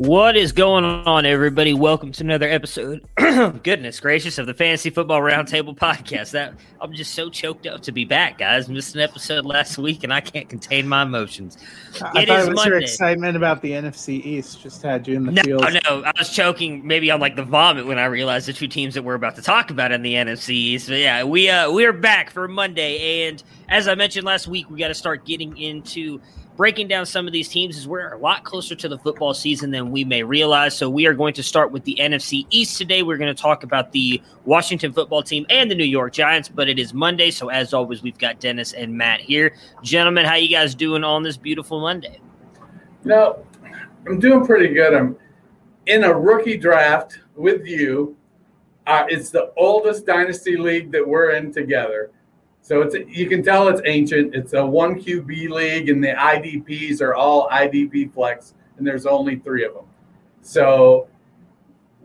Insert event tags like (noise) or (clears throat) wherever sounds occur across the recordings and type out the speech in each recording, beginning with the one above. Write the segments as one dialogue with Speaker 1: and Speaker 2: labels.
Speaker 1: What is going on, everybody? Welcome to another episode. (clears throat) Goodness gracious of the Fantasy Football Roundtable podcast. That I'm just so choked up to be back, guys. Missed an episode last week, and I can't contain my emotions.
Speaker 2: I
Speaker 1: It
Speaker 2: thought
Speaker 1: is
Speaker 2: it was your excitement about the NFC East just had you in the
Speaker 1: No,
Speaker 2: field.
Speaker 1: no, I was choking maybe on like the vomit when I realized the two teams that we're about to talk about in the NFC East. But yeah, we uh we're back for Monday, and as I mentioned last week, we got to start getting into breaking down some of these teams. is we're a lot closer to the football season than we may realize. So we are going to start with the NFC East today. We're going to talk about the Washington football team and the New York Giants. But it is Monday, so as always, we've got Dennis and Matt here, gentlemen. How you guys doing on this beautiful Monday?
Speaker 3: No, I'm doing pretty good. I'm in a rookie draft with you. Uh, it's the oldest dynasty league that we're in together. So it's you can tell it's ancient. It's a one QB league, and the IDPs are all IDP flex, and there's only three of them. So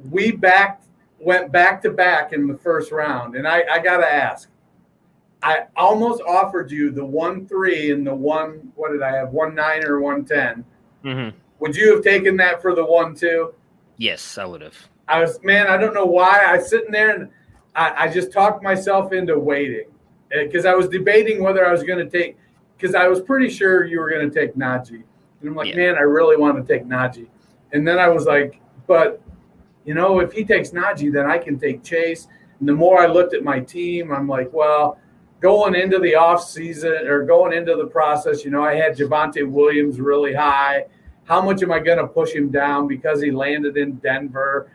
Speaker 3: we backed went back to back in the first round, and I, I gotta ask. I almost offered you the one three and the one what did I have one nine or one ten.
Speaker 1: Mm-hmm.
Speaker 3: Would you have taken that for the one two?
Speaker 1: Yes, I would have.
Speaker 3: I was man, I don't know why. I was sitting there and I, I just talked myself into waiting Uh, because I was debating whether I was going to take because I was pretty sure you were going to take Najee, and I'm like,
Speaker 1: Yeah.
Speaker 3: man, I really want to take Najee, and then I was like, but you know, if he takes Najee, then I can take Chase. And the more I looked at my team, I'm like, well, going into the off season or going into the process, you know, I had Javonte Williams really high. How much am I going to push him down because he landed in Denver?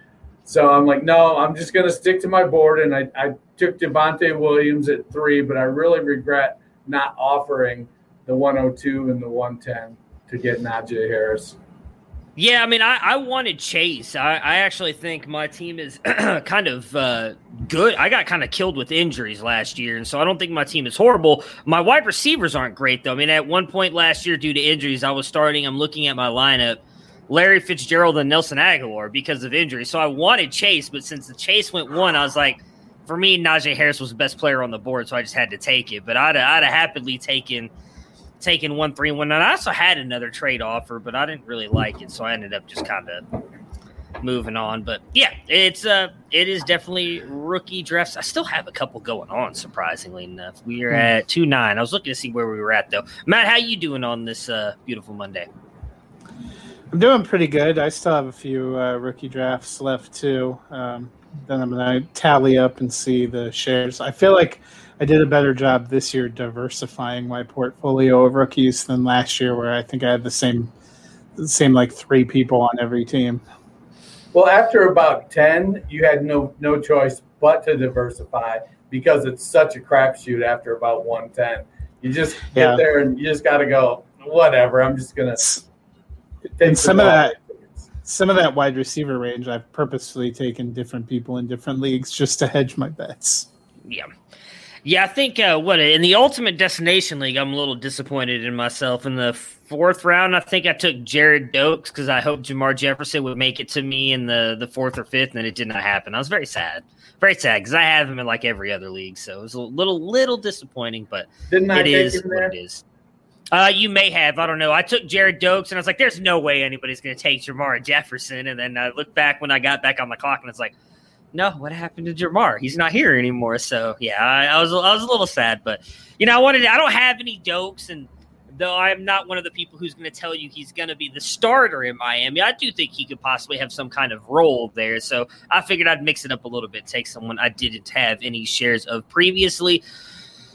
Speaker 3: So I'm like, no, I'm just going to stick to my board. And I, I took Javonte Williams at three, but I really regret not offering the 102 and the 110 to get Najee Harris.
Speaker 1: Yeah, I mean, I, I wanted Chase. I, I actually think my team is (clears throat) kind of uh, good. I got kind of killed with injuries last year, and so I don't think my team is horrible. My wide receivers aren't great, though. I mean, at one point last year, due to injuries, I was starting, I'm looking at my lineup, Larry Fitzgerald and Nelson Agholor because of injury. So I wanted Chase, but since the Chase went one, I was like, for me, Najee Harris was the best player on the board, so I just had to take it. But I'd, I'd have happily taken – one three and. And I also had another trade offer, but I didn't really like it, so I ended up just kind of moving on. But yeah, it's uh it is definitely rookie drafts. I still have a couple going on, surprisingly enough. We are at two nine. I was looking to see where we were at though. Matt, how you doing on this uh beautiful Monday?
Speaker 2: I'm doing pretty good. I still have a few uh, rookie drafts left too. Um, then I'm gonna tally up and see the shares. I feel like I did a better job this year diversifying my portfolio of rookies than last year, where I think I had the same, the same like three people on every team.
Speaker 3: Well, after about ten, you had no no choice but to diversify because it's such a crapshoot. After about one ten, you just get
Speaker 2: Yeah.
Speaker 3: there and you just got to go. Whatever. I'm just gonna.
Speaker 2: And some of that, some of that wide receiver range, I've purposefully taken different people in different leagues just to hedge my bets.
Speaker 1: Yeah. Yeah, I think uh, what in the ultimate destination league, I'm a little disappointed in myself. In the fourth round, I think I took Gerrid Doaks because I hoped Jermar Jefferson would make it to me in the the fourth or fifth, and it did not happen. I was very sad, very sad because I have him in like every other league, so it was a little little disappointing, but
Speaker 3: Didn't I
Speaker 1: it
Speaker 3: take
Speaker 1: is what it is. Uh, you may have. I don't know. I took Gerrid Doaks, and I was like, "There's no way anybody's going to take Jermar Jefferson." And then I looked back when I got back on the clock, and it's like, "No, what happened to Jamar? He's not here anymore." So yeah, I, I was I was a little sad, but you know, I wanted. I don't have any Doaks, and though I'm not one of the people who's going to tell you he's going to be the starter in Miami, I do think he could possibly have some kind of role there. So I figured I'd mix it up a little bit, take someone I didn't have any shares of previously.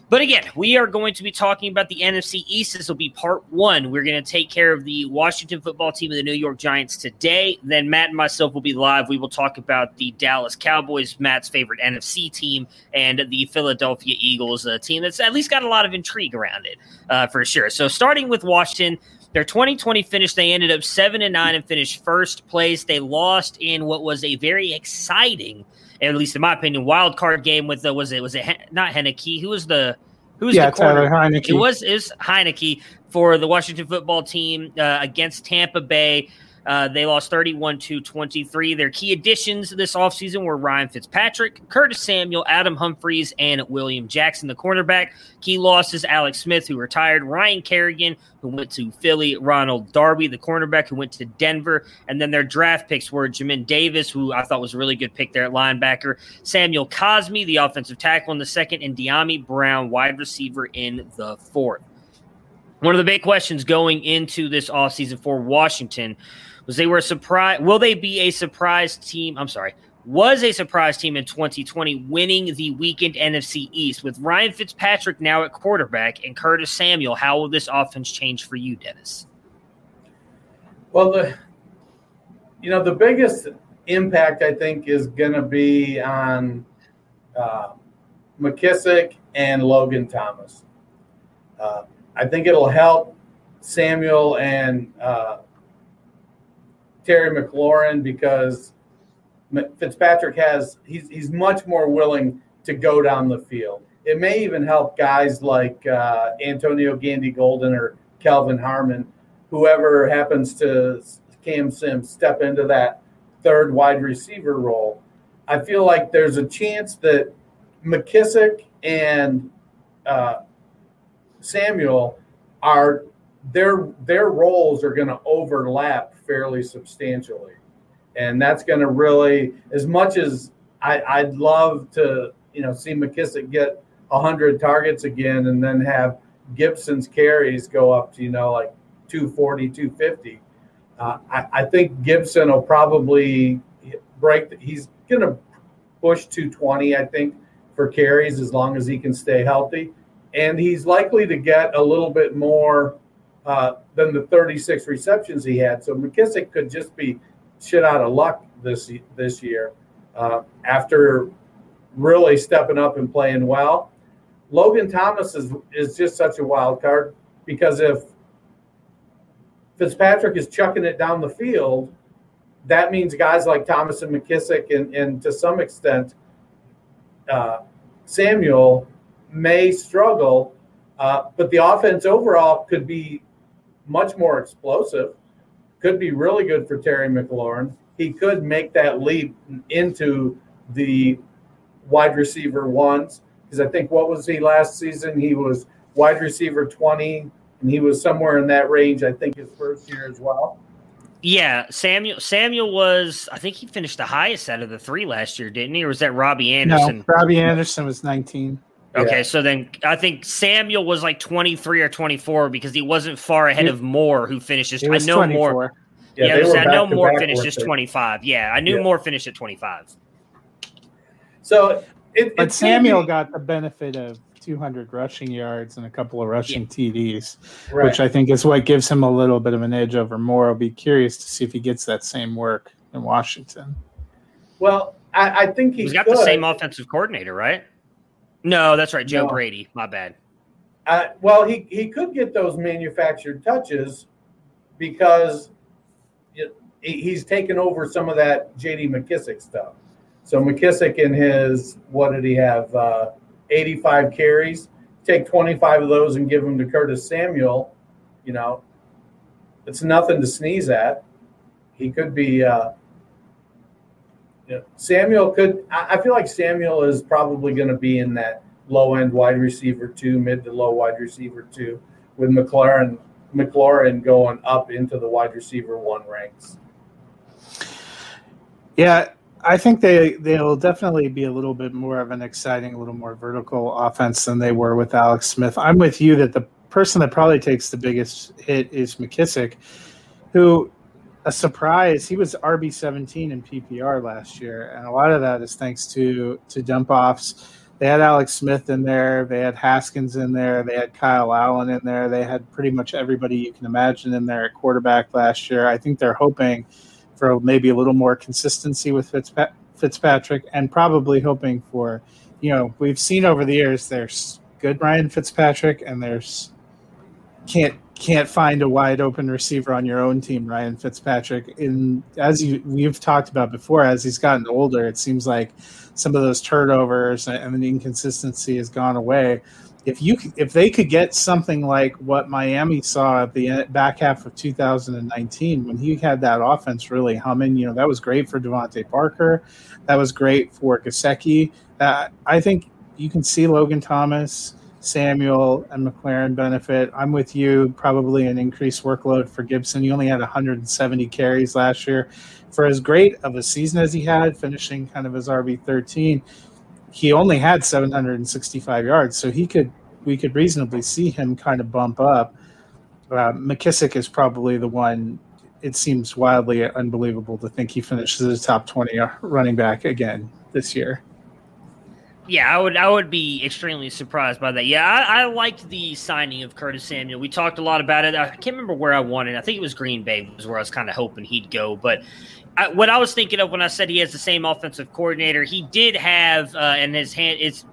Speaker 1: But again, we are going to be talking about the NFC East. This will be part one. We're going to take care of the Washington football team and the New York Giants today. Then Matt and myself will be live. We will talk about the Dallas Cowboys, Matt's favorite NFC team, and the Philadelphia Eagles, a team that's at least got a lot of intrigue around it uh, for sure. So starting with Washington, their 2020 finish, they ended up seven and nine and finished first place. They lost in what was a very exciting, at least in my opinion, wild card game with the was it was it Hen- not Henneke? Who was the who was
Speaker 2: yeah,
Speaker 1: the corner?
Speaker 2: Tyler Heinicke.
Speaker 1: It was is Heinicke for the Washington football team uh, against Tampa Bay. Uh, they lost 31 to 23. Their key additions this offseason were Ryan Fitzpatrick, Curtis Samuel, Adam Humphries, and William Jackson, the cornerback. Key losses Alex Smith, who retired, Ryan Kerrigan, who went to Philly, Ronald Darby, the cornerback, who went to Denver. And then their draft picks were Jamin Davis, who I thought was a really good pick there at linebacker, Samuel Cosmi, the offensive tackle in the second, and Dyami Brown, wide receiver in the fourth. One of the big questions going into this offseason for Washington was they were a surprise. Will they be a surprise team? I'm sorry. Was a surprise team in 2020 winning the weekend NFC East with Ryan Fitzpatrick now at quarterback and Curtis Samuel. How will this offense change for you, Dennis?
Speaker 3: Well, the you know the biggest impact I think is going to be on uh, McKissic and Logan Thomas. Uh, I think it'll help Samuel and uh, Terry McLaurin because Fitzpatrick has he's he's much more willing to go down the field. It may even help guys like uh, Antonio Gandy Golden or Kelvin Harmon, whoever happens to Cam Sims step into that third wide receiver role. I feel like there's a chance that McKissic and uh, Samuel are their their roles are going to overlap fairly substantially, and that's going to really as much as I, I'd love to you know see McKissic get hundred targets again and then have Gibson's carries go up to you know like 240 250 uh, I, I think Gibson will probably break the, he's going to push 220 I think for carries as long as he can stay healthy. And he's likely to get a little bit more uh, than the 36 receptions he had. So McKissic could just be shit out of luck this this year uh, after really stepping up and playing well. Logan Thomas is is just such a wild card because if Fitzpatrick is chucking it down the field, that means guys like Thomas and McKissic and, and to some extent uh, Samuel may struggle, uh, but the offense overall could be much more explosive. Could be really good for Terry McLaurin. He could make that leap into the wide receiver ones because I think what was he last season? He was wide receiver twenty, and he was somewhere in that range. I think his first year as well.
Speaker 1: Yeah, Samuel. Samuel was. I think he finished the highest out of the three last year, didn't he? Or was that Robbie Anderson?
Speaker 2: No, Robbie Anderson was 19.
Speaker 1: Okay,
Speaker 3: Yeah.
Speaker 1: so then I think Samuel was like 23 or 24 because he wasn't far ahead
Speaker 2: He-
Speaker 1: of Moore, who finishes. I know
Speaker 2: 24.
Speaker 1: Moore.
Speaker 3: Yeah,
Speaker 1: Yeah, I know Moore finished
Speaker 3: with it.
Speaker 1: 25. Yeah, I knew
Speaker 3: Yeah.
Speaker 1: Moore finished at 25.
Speaker 3: So it,
Speaker 2: But Samuel
Speaker 3: gonna
Speaker 2: got the benefit of 200 rushing yards and a couple of rushing TDs,
Speaker 3: right.
Speaker 2: which I think is what gives him a little bit of an edge over Moore. I'll be curious to see if he gets that same work in Washington.
Speaker 3: well, I, I think he
Speaker 1: He's got
Speaker 3: could.
Speaker 1: the same offensive coordinator, right? No, that's right. Joe
Speaker 3: No.
Speaker 1: Brady. My bad.
Speaker 3: Uh, well, he, he could get those manufactured touches because he's taken over some of that J.D. McKissic stuff. So McKissic in his what did he have? Uh, 85 carries. Take 25 of those and give them to Curtis Samuel. You know, it's nothing to sneeze at. He could be. Uh, know, Samuel could. I, I feel like Samuel is probably going to be in that low end wide receiver two, mid to low wide receiver two, with McLaren McLaurin going up into the wide receiver one ranks.
Speaker 2: Yeah, I think they they'll definitely be a little bit more of an exciting, a little more vertical offense than they were with Alex Smith. I'm with you that the person that probably takes the biggest hit is McKissic, who a surprise he was RB 17 in PPR last year, and a lot of that is thanks to to dump offs. They had Alex Smith in there, they had Haskins in there, they had Kyle Allen in there, they had pretty much everybody you can imagine in there at quarterback last year. I think they're hoping for maybe a little more consistency with Fitzpa- Fitzpatrick and probably hoping for, you know, we've seen over the years there's good Ryan Fitzpatrick and there's can't can't find a wide open receiver on your own team, Ryan Fitzpatrick. In as you we've talked about before, as he's gotten older, it seems like some of those turnovers and the inconsistency has gone away. If you if they could get something like what Miami saw at the back half of 2019 when he had that offense really humming, you know that was great for DeVante Parker, that was great for Gesicki. Uh, I think you can see Logan Thomas, Samuel, and McLaren benefit. I'm with you. Probably an increased workload for Gibson. He only had 170 carries last year. For as great of a season as he had, finishing kind of as RB 13, he only had 765 yards, so he could we could reasonably see him kind of bump up. Uh, McKissic is probably the one. It seems wildly unbelievable to think he finishes a top 20 running back again this year.
Speaker 1: Yeah, I would I would be extremely surprised by that. Yeah, I, I liked the signing of Curtis Samuel. We talked a lot about it. I can't remember where I wanted. I think it was Green Bay was where I was kind of hoping he'd go. But I, what I was thinking of when I said he has the same offensive coordinator, he did have uh, in his hand. It's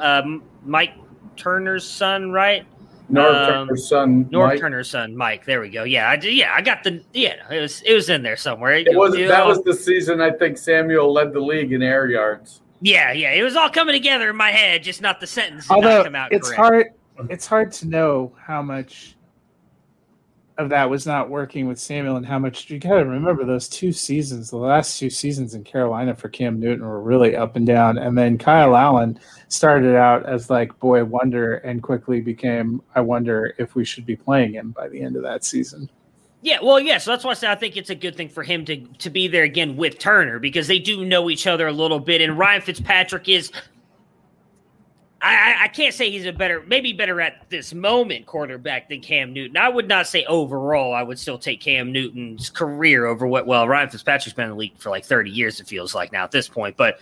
Speaker 1: um, Mike Turner's son, right?
Speaker 3: Norv
Speaker 1: Um,
Speaker 3: Turner's son,
Speaker 1: Norv
Speaker 3: Mike.
Speaker 1: Turner's son, Mike. There we go. Yeah, I yeah, I got the yeah. It was it was in there somewhere.
Speaker 3: It was
Speaker 1: You
Speaker 3: that was the season I think Samuel led the league in air yards.
Speaker 1: Yeah, yeah. It was all coming together in my head, just not the sentence.
Speaker 2: Although
Speaker 1: come out
Speaker 2: it's
Speaker 1: correct.
Speaker 2: hard, it's hard to know how much of that was not working with Samuel and how much you got to remember those two seasons. The last two seasons in Carolina for Cam Newton were really up and down, and then Kyle Allen started out as like boy wonder and quickly became I wonder if we should be playing him by the end of that season.
Speaker 1: Yeah, well, yeah. So that's why I say I think it's a good thing for him to to be there again with Turner because they do know each other a little bit, and Ryan Fitzpatrick is. I, I- can't say he's a better, maybe better at this moment quarterback than Cam Newton. I would not say overall. I would still take Cam Newton's career over what. Well, Ryan Fitzpatrick's been in the league for like thirty years. It feels like now at this point, but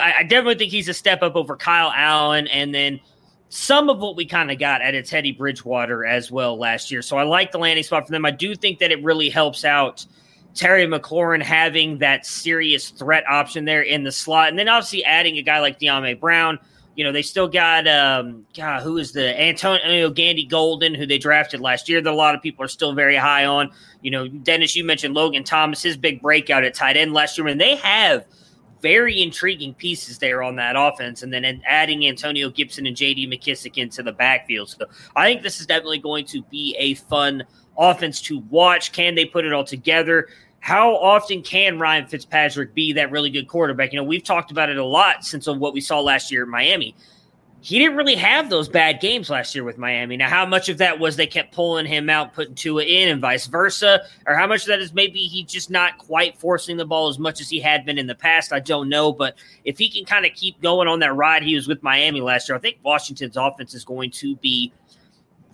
Speaker 1: I definitely think he's a step up over Kyle Allen, and then some of what we kind of got at a Teddy Bridgewater as well last year. So I like the landing spot for them. I do think that it really helps out Terry McLaurin having that serious threat option there in the slot. And then obviously adding a guy like Dyami Brown. You know, they still got um God, who is the Antonio Gandy Golden, who they drafted last year that a lot of people are still very high on. You know, Dennis, you mentioned Logan Thomas, his big breakout at tight end last year, and they have very intriguing pieces there on that offense. And then adding Antonio Gibson and JD McKissic into the backfield. So I think this is definitely going to be a fun offense to watch. Can they put it all together? How often can Ryan Fitzpatrick be that really good quarterback? You know, we've talked about it a lot since what we saw last year in Miami. He didn't really have those bad games last year with Miami. Now, how much of that was they kept pulling him out, putting Tua in, and vice versa, or how much of that is maybe he just not quite forcing the ball as much as he had been in the past? I don't know, but if he can kind of keep going on that ride he was with Miami last year, I think Washington's offense is going to be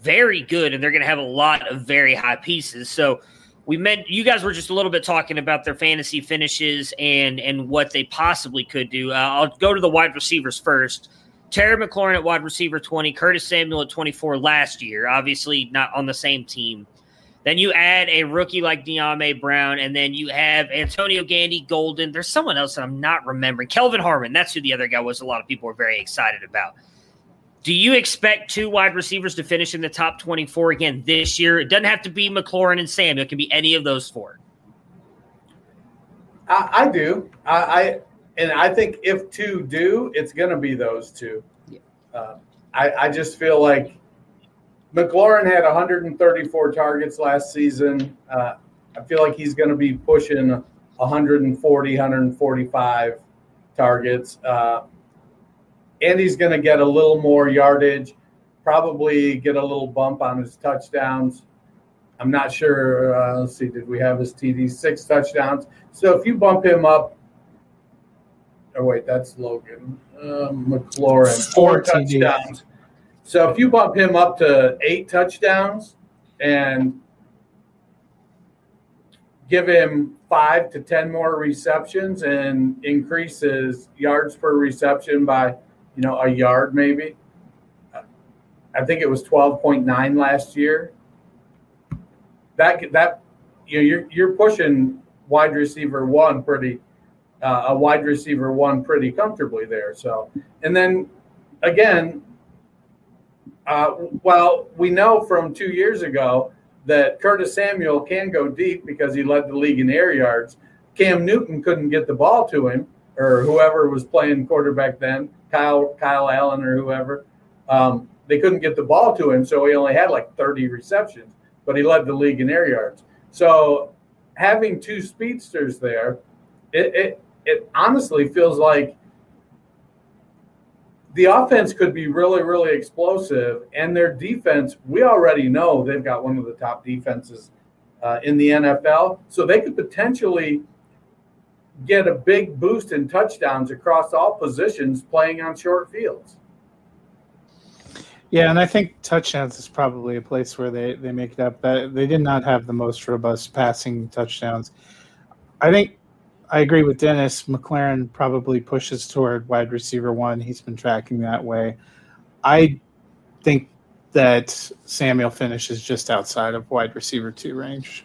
Speaker 1: very good, and they're going to have a lot of very high pieces. So we meant you guys were just a little bit talking about their fantasy finishes and and what they possibly could do. Uh, I'll go to the wide receivers first. Terry McLaurin at wide receiver 20, Curtis Samuel at 24 last year, obviously not on the same team. Then you add a rookie like Dyami Brown, and then you have Antonio Gandy Golden. There's someone else that I'm not remembering. Kelvin Harmon. That's who the other guy was. A lot of people were very excited about. Do you expect two wide receivers to finish in the top 24 again this year? It doesn't have to be McLaurin and Samuel. It can be any of those four.
Speaker 3: I, I do. I, I, and I think if two do, it's going to be those two. Yeah. Uh, I, I just feel like McLaurin had 134 targets last season. Uh, I feel like he's going to be pushing 140, 145 targets. Uh, and he's going to get a little more yardage, probably get a little bump on his touchdowns. I'm not sure. Uh, let's see, did we have his TD? Six touchdowns. So if you bump him up, oh, wait, that's Logan uh, McLaurin, four, touchdowns. So if you bump him up to eight touchdowns and give him five to 10 more receptions and increases yards per reception by, you know, a yard maybe. I think it was 12.9 last year. That, that, you know, you're, you're pushing wide receiver one pretty, uh, a wide receiver one pretty comfortably there. So, and then again, uh, well, we know from two years ago that Curtis Samuel can go deep because he led the league in air yards. Cam Newton couldn't get the ball to him, or whoever was playing quarterback then, Kyle Kyle Allen or whoever. Um, they couldn't get the ball to him, so he only had like 30 receptions, but he led the league in air yards. So having two speedsters there, it, it, it honestly feels like the offense could be really, really explosive, and their defense, we already know they've got one of the top defenses uh, in the NFL. So they could potentially get a big boost in touchdowns across all positions playing on short fields.
Speaker 2: Yeah, and I think touchdowns is probably a place where they, they make it up. That they did not have the most robust passing touchdowns. I think I agree with Dennis. McLaren probably pushes toward wide receiver one. He's been tracking that way. I think that Samuel finishes just outside of wide receiver two range.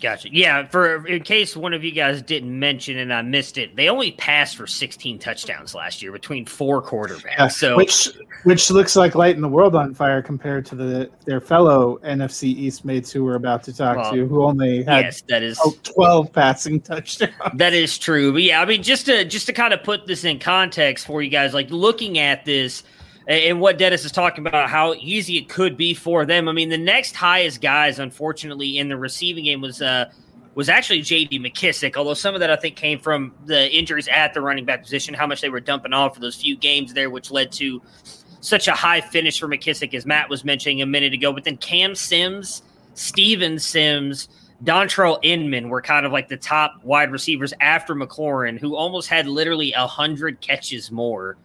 Speaker 1: Gotcha. Yeah, for in case one of you guys didn't mention and I missed it, they only passed for 16 touchdowns last year between four quarterbacks. Yeah, so
Speaker 2: which which looks like lighting the world on fire compared to the their fellow NFC East mates who we're about to talk well, to, who only had yes, that is 12 passing touchdowns.
Speaker 1: That is true. But yeah, I mean, just to just to kind of put this in context for you guys, like looking at this and what Dennis is talking about, how easy it could be for them. I mean, the next highest guys, unfortunately, in the receiving game was uh, was actually J.D. McKissic. Although some of that I think came from the injuries at the running back position, how much they were dumping off for those few games there, which led to such a high finish for McKissic, as Matt was mentioning a minute ago. But then Cam Sims, Steven Sims. Dontrelle Inman were kind of like the top wide receivers after McLaurin, who almost had literally a hundred catches more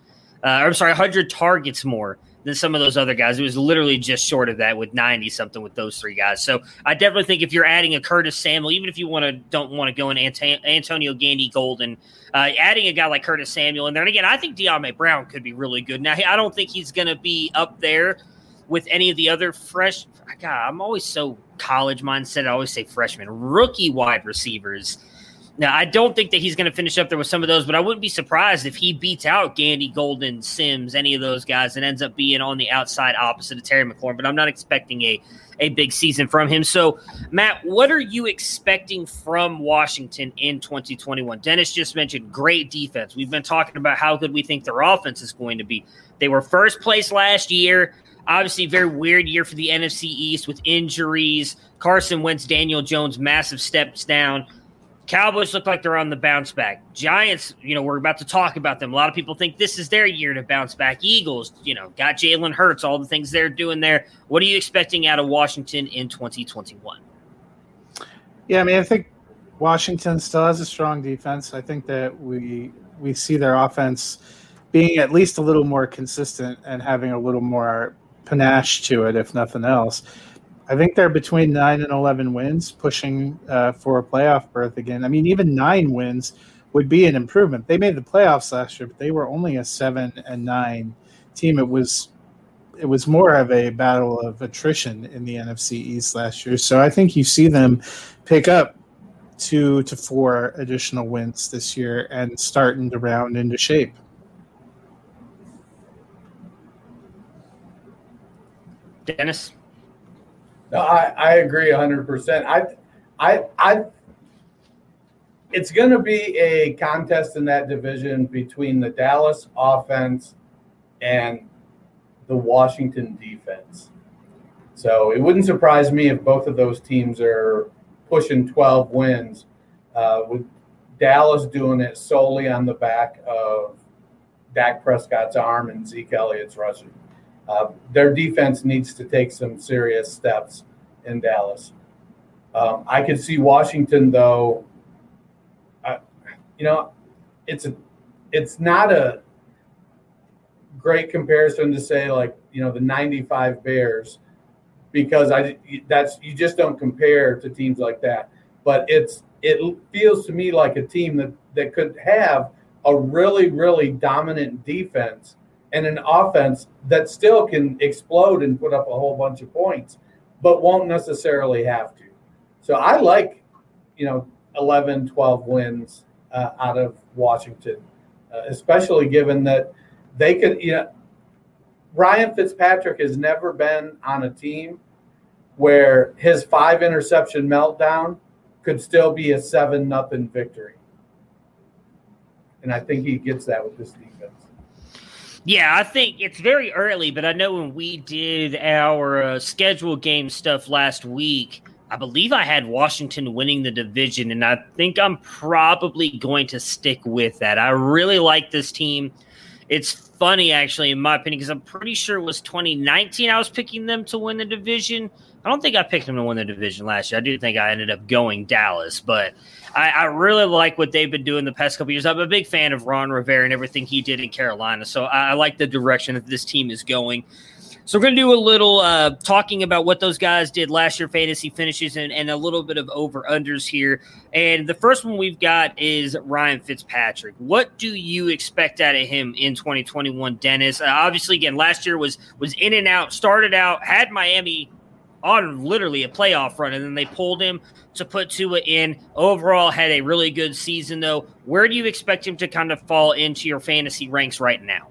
Speaker 1: uh, I'm sorry, 100 targets more than some of those other guys. It was literally just short of that with 90 something with those three guys. So I definitely think if you're adding a Curtis Samuel, even if you want to don't want to go in Antonio Gandy Golden, uh, adding a guy like Curtis Samuel in there, and again, I think Dyami Brown could be really good. Now I don't think he's going to be up there with any of the other fresh. God, I'm always so college mindset. I always say freshman, rookie wide receivers now, I don't think that he's going to finish up there with some of those, but I wouldn't be surprised if he beats out Gandy, Golden, Sims, any of those guys, and ends up being on the outside opposite of Terry McLaurin. But I'm not expecting a a big season from him. So, Matt, what are you expecting from Washington in 2021? Dennis just mentioned great defense. We've been talking about how good we think their offense is going to be. They were first place last year. Obviously, very weird year for the NFC East with injuries. Carson Wentz, Daniel Jones, massive steps down. Cowboys look like they're on the bounce back. Giants, you know, we're about to talk about them. A lot of people think this is their year to bounce back. Eagles, you know, got Jalen Hurts, all the things they're doing there. What are you expecting out of Washington in 2021?
Speaker 2: Yeah, I mean, I think Washington still has a strong defense. I think that we we see their offense being at least a little more consistent and having a little more panache to it, if nothing else. I think they're between nine and eleven wins, pushing uh, for a playoff berth again. I mean, even nine wins would be an improvement. They made the playoffs last year, but they were only a seven and nine team. It was it was more of a battle of attrition in the NFC East last year. So I think you see them pick up two to four additional wins this year and starting to round into shape.
Speaker 1: Dennis.
Speaker 3: No, I, I agree 100%. I, I, I, it's going to be a contest in that division between the Dallas offense and the Washington defense. So it wouldn't surprise me if both of those teams are pushing 12 wins, uh, with Dallas doing it solely on the back of Dak Prescott's arm and Zeke Elliott's rushing. Uh, their defense needs to take some serious steps in Dallas. Um, I could see Washington though. You know, it's a, it's not a great comparison to say like you know the '95 Bears because I that's you just don't compare to teams like that. But it's it feels to me like a team that that could have a really really dominant defense and an offense that still can explode and put up a whole bunch of points, but won't necessarily have to. So I like, you know, 11, 12 wins uh, out of Washington, uh, especially given that they could, you know, Ryan Fitzpatrick has never been on a team where his five interception meltdown could still be a seven nothing victory. And I think he gets that with this defense.
Speaker 1: Yeah, I think it's very early, but I know when we did our uh, scheduled game stuff last week, I believe I had Washington winning the division, and I think I'm probably going to stick with that. I really like this team. It's funny, actually, in my opinion, because I'm pretty sure it was 2019 I was picking them to win the division. I don't think I picked them to win the division last year. I do think I ended up going Dallas, but I, I really like what they've been doing the past couple years. I'm a big fan of Ron Rivera and everything he did in Carolina, so I, I like the direction that this team is going. So we're going to do a little uh, talking about what those guys did last year, fantasy finishes, and, and a little bit of over unders here. And the first one we've got is Ryan Fitzpatrick. What do you expect out of him in 2021, Dennis? Uh, obviously, again, last year was was in and out. Started out, had Miami on literally a playoff run, and then they pulled him to put Tua in. Overall, had a really good season, though. Where do you expect him to kind of fall into your fantasy ranks right now?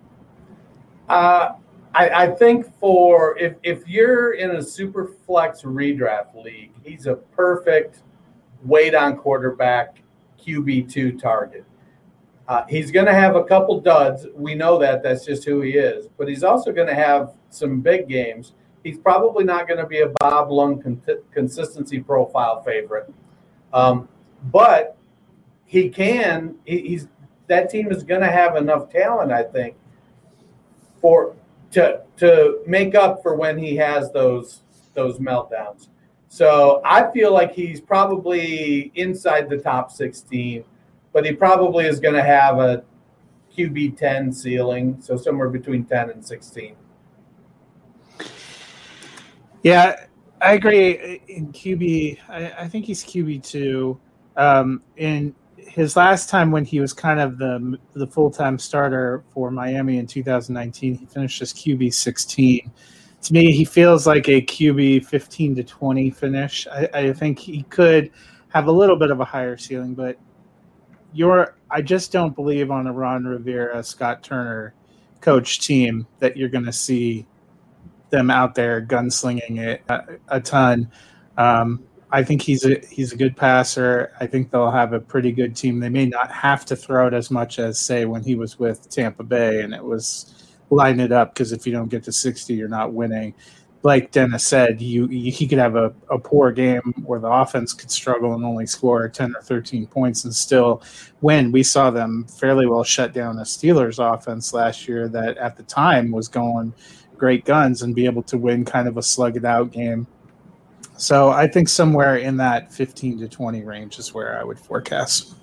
Speaker 3: Uh, I, I think for if if you're in a super flex redraft league, he's a perfect weight on quarterback QB two target. Uh, he's going to have a couple duds. We know that. That's just who he is. But he's also going to have some big games he's probably not going to be a Bob Lung con- consistency profile favorite. Um, but he can. He, he's that team is going to have enough talent, I think, for to to make up for when he has those those meltdowns. So I feel like he's probably inside the top 16, but he probably is going to have a QB 10 ceiling, so somewhere between 10 and 16.
Speaker 2: Yeah, I agree. In QB, I, I think he's QB two. Um, in his last time when he was kind of the the full time starter for Miami in 2019, he finished as QB 16. To me, he feels like a QB 15 to 20 finish. I, I think he could have a little bit of a higher ceiling, but you're I just don't believe on a Ron Rivera, Scott Turner coach team that you're going to see them out there gunslinging it a, a ton. Um, I think he's a he's a good passer. I think they'll have a pretty good team. They may not have to throw it as much as say when he was with Tampa Bay and it was line it up because if you don't get to sixty, you're not winning. Like Dennis said, you, you he could have a, a poor game where the offense could struggle and only score ten or thirteen points and still win. We saw them fairly well shut down a Steelers offense last year that at the time was going great guns and be able to win kind of a slug it out game. So I think somewhere in that 15 to 20 range is where I would forecast.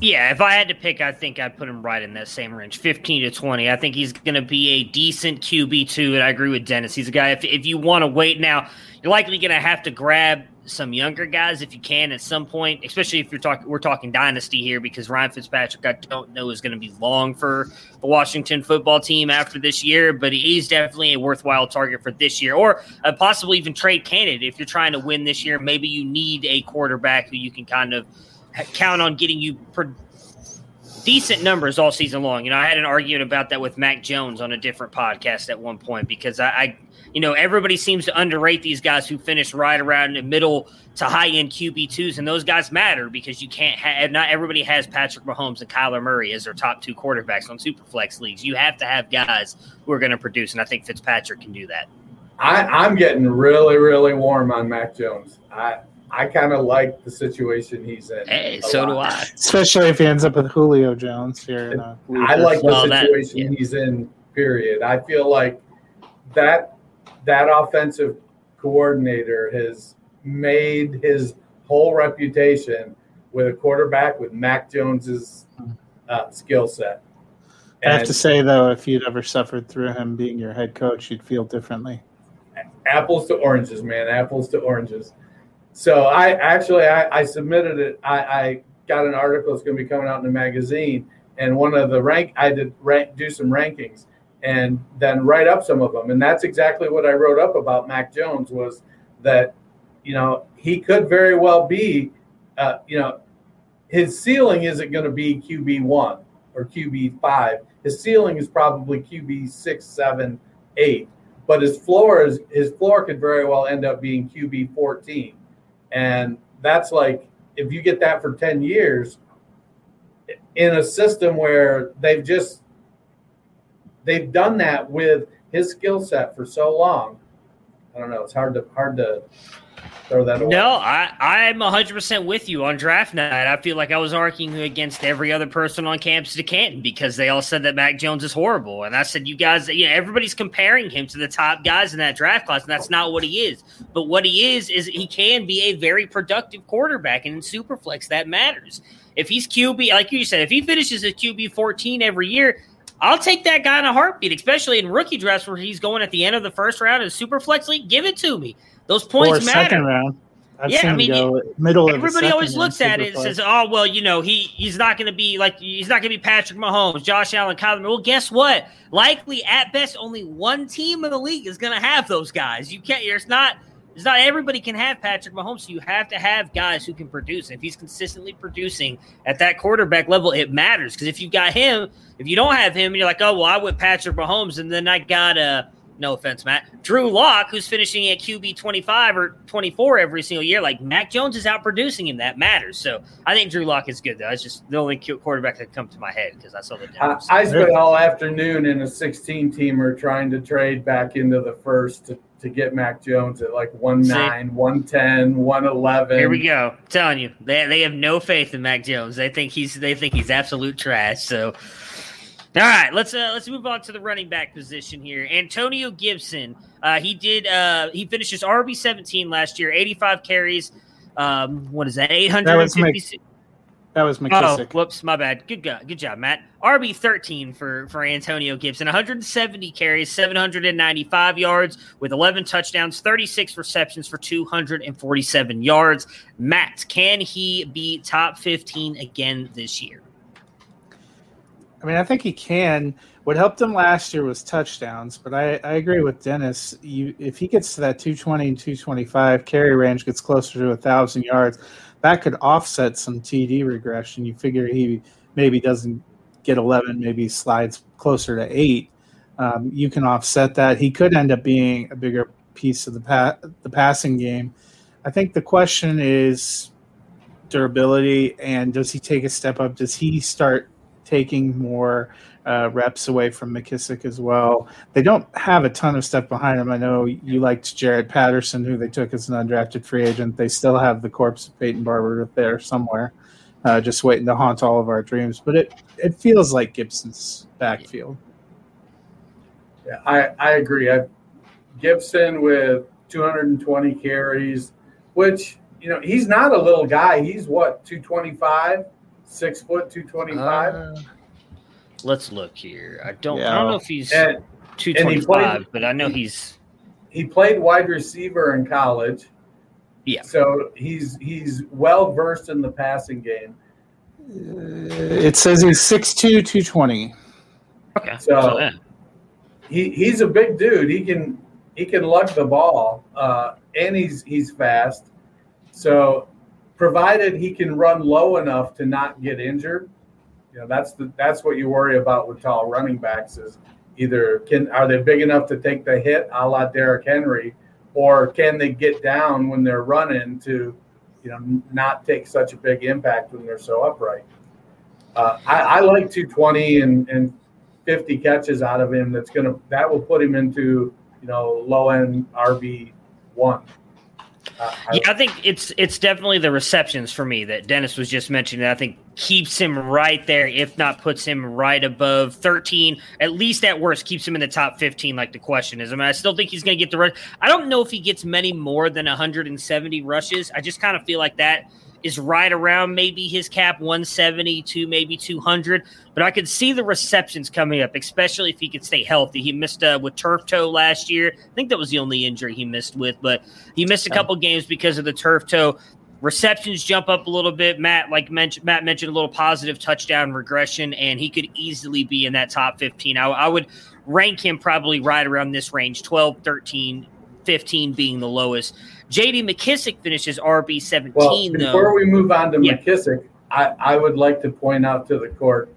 Speaker 1: Yeah, if I had to pick, I think I'd put him right in that same range, 15 to 20. I think he's going to be a decent QB2, and I agree with Dennis. He's a guy, if, if you want to wait now, you're likely going to have to grab some younger guys if you can at some point, especially if you're talking, we're talking dynasty here because Ryan Fitzpatrick, I don't know, is going to be long for the Washington football team after this year, but he's definitely a worthwhile target for this year or possibly even trade candidate. If you're trying to win this year, maybe you need a quarterback who you can kind of – count on getting you decent numbers all season long. You know, I had an argument about that with Mac Jones on a different podcast at one point because I, I you know, everybody seems to underrate these guys who finish right around the middle to high end QB twos, and those guys matter because you can't have not everybody has Patrick Mahomes and Kyler Murray as their top two quarterbacks on superflex leagues. You have to have guys who are going to produce, and I think Fitzpatrick can do that.
Speaker 3: I, I'm getting really, really warm on Mac Jones. I I kind of like the situation he's in.
Speaker 1: Hey, so lot. do I.
Speaker 2: Especially if he ends up with Julio Jones here.
Speaker 3: I like the well, situation that, yeah. he's in. Period. I feel like that that offensive coordinator has made his whole reputation with a quarterback with Mac Jones's uh, skill set.
Speaker 2: I have to say though, if you'd ever suffered through him being your head coach, you'd feel differently.
Speaker 3: Apples to oranges, man. Apples to oranges. So I actually I, I submitted it. I, I, got an article that's going to be coming out in the magazine, and one of the rank I did rank do some rankings and then write up some of them, and that's exactly what I wrote up about Mac Jones was that you know he could very well be uh, you know his ceiling isn't going to be QB one or QB five. His ceiling is probably QB six, seven, eight, but his floor is his floor could very well end up being QB fourteen and that's like, if you get that for 10 years in a system where they've just, they've done that with his skill set for so long. I don't know. It's hard to, hard to, throw that away.
Speaker 1: No, I, I'm 100% with you on draft night. I feel like I was arguing against every other person on campus to Canton because they all said that Mac Jones is horrible. And I said, you guys, you know, everybody's comparing him to the top guys in that draft class, and that's not what he is. But what he is, is he can be a very productive quarterback, and in Superflex, that matters. If he's QB, like you said, if he finishes at QB 14 every year, I'll take that guy in a heartbeat, especially in rookie drafts where he's going at the end of the first round in Superflex League. Give it to me. Those points matter.
Speaker 2: Second round. I've
Speaker 1: yeah, I mean,
Speaker 2: middle.
Speaker 1: Everybody always looks at it and says, "Oh, well, you know, he he's not going to be like he's not going to be Patrick Mahomes, Josh Allen, Kyler." Well, guess what? Likely, at best, only one team in the league is going to have those guys. You can't. It's not. It's not everybody can have Patrick Mahomes. So you have to have guys who can produce. If he's consistently producing at that quarterback level, it matters. Because if you got him, if you don't have him, and you're like, "Oh, well, I went Patrick Mahomes," and then I got a. Uh, no offense, Matt. Drew Lock, who's finishing at QB 25 or 24 every single year, like Mac Jones is outproducing him. That matters. So I think Drew Lock is good, though. That's just the only quarterback that come to my head because I saw the
Speaker 3: I, I spent all afternoon in a 16 teamer trying to trade back into the first to, to get Mac Jones at like 1 9, 110, 111.
Speaker 1: Here we go. I'm telling you, they, they have no faith in Mac Jones. They think he's they think he's absolute trash. So all right, let's uh, let's move on to the running back position here. Antonio Gibson, uh, he did uh, he finishes RB seventeen last year, eighty five carries. Um, what is that? Eight hundred and fifty.
Speaker 2: That was McKissic.
Speaker 1: Oh, whoops, my bad. Good go- good job, Matt. RB thirteen for for Antonio Gibson, one hundred and seventy carries, seven hundred and ninety five yards, with eleven touchdowns, thirty six receptions for two hundred and forty seven yards. Matt, can he be top fifteen again this year?
Speaker 2: I mean, I think he can. What helped him last year was touchdowns, but I, I agree with Dennis. You, if he gets to that 220 and 225 carry range, gets closer to a thousand yards, that could offset some TD regression. You figure he maybe doesn't get 11, maybe slides closer to eight. Um, you can offset that. He could end up being a bigger piece of the pa- the passing game. I think the question is durability and does he take a step up? Does he start taking more uh, reps away from McKissic as well. They don't have a ton of stuff behind him. I know you liked Jaret Patterson, who they took as an undrafted free agent. They still have the corpse of Peyton Barber there somewhere, uh, just waiting to haunt all of our dreams. But it it feels like Gibson's backfield.
Speaker 3: Yeah, I, I agree. I, Gibson with 220 carries, which you know he's not a little guy. He's what 225 six foot, two twenty five.
Speaker 1: Uh, let's look here. I don't. I don't know if he's
Speaker 3: and
Speaker 1: two
Speaker 3: and he
Speaker 1: twenty
Speaker 3: played-
Speaker 1: five, but I know he's.
Speaker 3: he played wide receiver in college.
Speaker 1: Yeah.
Speaker 3: So he's he's well versed in the passing game.
Speaker 2: It says he's 6'2", 220.
Speaker 1: Okay.
Speaker 3: So-
Speaker 1: So, yeah.
Speaker 3: He he's a big dude. He can he can lug the ball, uh, and he's he's fast. So provided he can run low enough to not get injured, you know that's the that's what you worry about with tall running backs is either can are they big enough to take the hit a la Derrick Henry, or can they get down when they're running to you know not take such a big impact when they're so upright. Uh, I, I like 220 and, and 50 catches out of him. That's gonna that will put him into you know low end RB one. I-
Speaker 1: Yeah, I think it's it's definitely the receptions for me that Dennis was just mentioning. I think keeps him right there, if not puts him right above thirteen. At least at worst, keeps him in the top fifteen. Like the question is, I mean, I still think he's going to get the rush. I don't know if he gets many more than 170 rushes. I just kind of feel like that is right around maybe his cap 170 to maybe 200. But I could see the receptions coming up, especially if he could stay healthy. He missed uh, with turf toe last year. I think that was the only injury he missed with, but he missed a couple games because of the turf toe. Receptions jump up a little bit. Matt, like mentioned, Matt mentioned a little positive touchdown regression, and he could easily be in that top 15. I, I would rank him probably right around this range 12, 13, 15 being the lowest. JD McKissic finishes RB 17,
Speaker 3: well,
Speaker 1: though.
Speaker 3: before we move on to
Speaker 1: Yeah.
Speaker 3: McKissic, I, I would like to point out to the court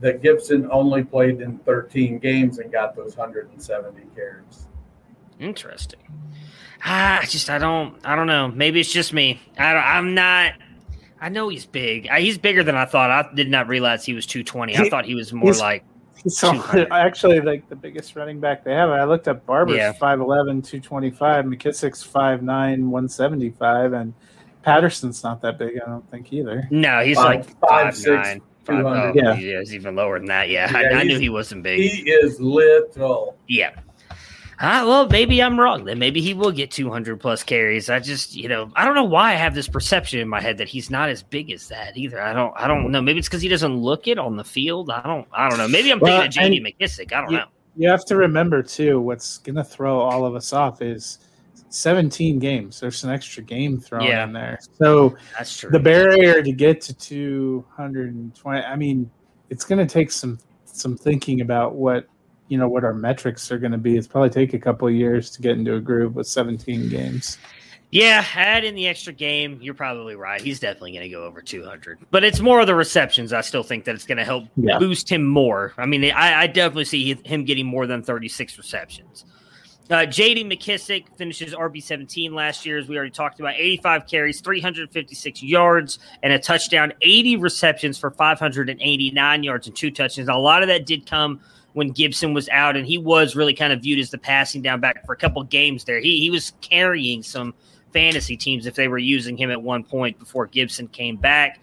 Speaker 3: that Gibson only played in 13 games and got those 170 carries.
Speaker 1: Interesting. Ah, I just I don't I don't know. Maybe it's just me. I don't, I'm not. I know he's big. Uh, He's bigger than I thought. I did not realize he was 220. I thought he was more like
Speaker 2: So (laughs) actually, like the biggest running back they have. I looked up Barber's
Speaker 1: Yeah.
Speaker 2: 5'11", 225, McKissic's 5'9", 175, and Patterson's not that big, I don't think either.
Speaker 1: no. He's
Speaker 3: Five-
Speaker 1: like
Speaker 3: five,
Speaker 1: five
Speaker 3: six,
Speaker 1: nine. Five,
Speaker 3: 200.
Speaker 1: oh,
Speaker 2: Yeah.
Speaker 1: yeah, he's even lower than that. Yeah,
Speaker 3: Yeah,
Speaker 1: I, I knew he wasn't big.
Speaker 3: He is little.
Speaker 1: yeah. Ah, well, maybe I'm wrong. Then maybe he will get 200 plus carries. I just, you know, I don't know why I have this perception in my head that he's not as big as that either. I don't, I don't know. Maybe it's because he doesn't look it on the field. I don't, I don't know. Maybe I'm
Speaker 2: Well,
Speaker 1: thinking of JD McKissic. I don't
Speaker 2: Yeah.
Speaker 1: know.
Speaker 2: You have to remember too. What's going to throw all of us off is 17 games. There's an extra game thrown
Speaker 1: Yeah.
Speaker 2: in there, so
Speaker 1: That's true.
Speaker 2: the barrier to get to 220. I mean, it's going to take some some thinking about what you know what our metrics are going to be. It's probably take a couple of years to get into a groove with 17 games.
Speaker 1: Yeah, add in the extra game. You're probably right. He's definitely going to go over 200. But it's more of the receptions. I still think that it's going to help
Speaker 2: Yeah.
Speaker 1: boost him more. I mean, I, I definitely see him getting more than 36 receptions. Uh, JD McKissic finishes RB 17 last year, as we already talked about. 85 carries, 356 yards, and a touchdown. 80 receptions for 589 yards and two touchdowns. A lot of that did come when Gibson was out, and he was really kind of viewed as the passing down back for a couple games there. He he was carrying some fantasy teams if they were using him at one point before Gibson came back.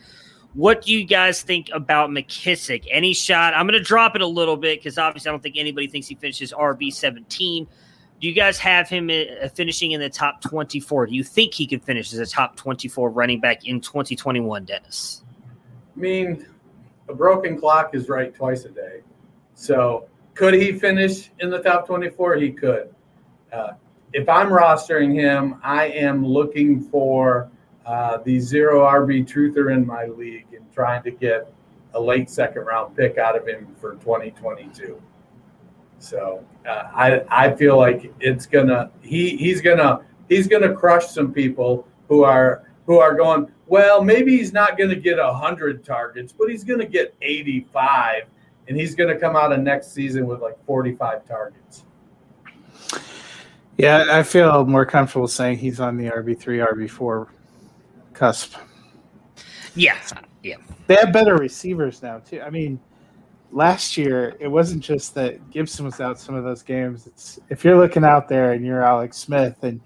Speaker 1: What do you guys think about McKissic? Any shot? I'm going to drop it a little bit because obviously I don't think anybody thinks he finishes RB 17. Do you guys have him uh, finishing in the top 24? Do you think he could finish as a top 24 running back in 2021, Dennis?
Speaker 3: I mean, a broken clock is right twice a day. So could he finish in the top 24? He could. Uh, if I'm rostering him, I am looking for uh, the zero RB truther in my league and trying to get a late second round pick out of him for 2022. So uh, I I feel like it's gonna he he's gonna he's gonna crush some people who are who are going well maybe he's not gonna get hundred targets but he's gonna get 85 and he's gonna come out of next season with like 45 targets.
Speaker 2: Yeah, I feel more comfortable saying he's on the RB three, RB four cusp.
Speaker 1: Yeah, yeah,
Speaker 2: They have better receivers now too. I mean, last year it wasn't just that Gibson was out some of those games. It's if you're looking out there and you're Alex Smith and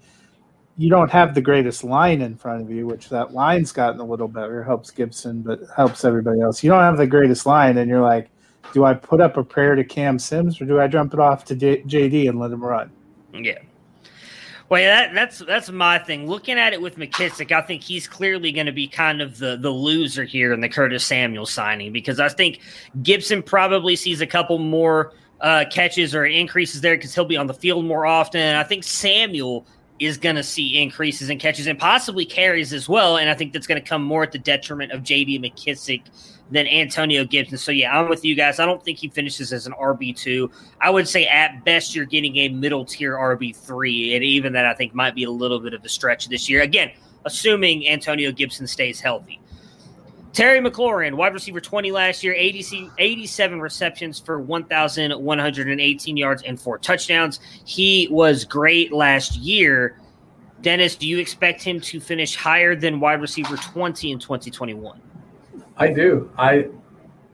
Speaker 2: you don't have the greatest line in front of you, which that line's gotten a little better, helps Gibson, but helps everybody else. You don't have the greatest line, and you're like, do I put up a prayer to Cam Sims or do I jump it off to J- JD and let him run?
Speaker 1: yeah. Well, yeah, that, that's that's my thing. Looking at it with McKissic, I think he's clearly going to be kind of the the loser here in the Curtis Samuel signing because I think Gibson probably sees a couple more uh, catches or increases there because he'll be on the field more often. And I think Samuel is going to see increases in catches and possibly carries as well. And I think that's going to come more at the detriment of J.D. McKissic than Antonio Gibson. So yeah, I'm with you guys. I don't think he finishes as an RB two. I would say at best you're getting a middle tier RB three, and even that I think might be a little bit of a stretch this year. Again, assuming Antonio Gibson stays healthy. Terry McLaurin, wide receiver 20 last year, 80, 87 receptions for 1,118 yards and four touchdowns. He was great last year. Dennis, do you expect him to finish higher than wide receiver 20 in 2021?
Speaker 3: I do. I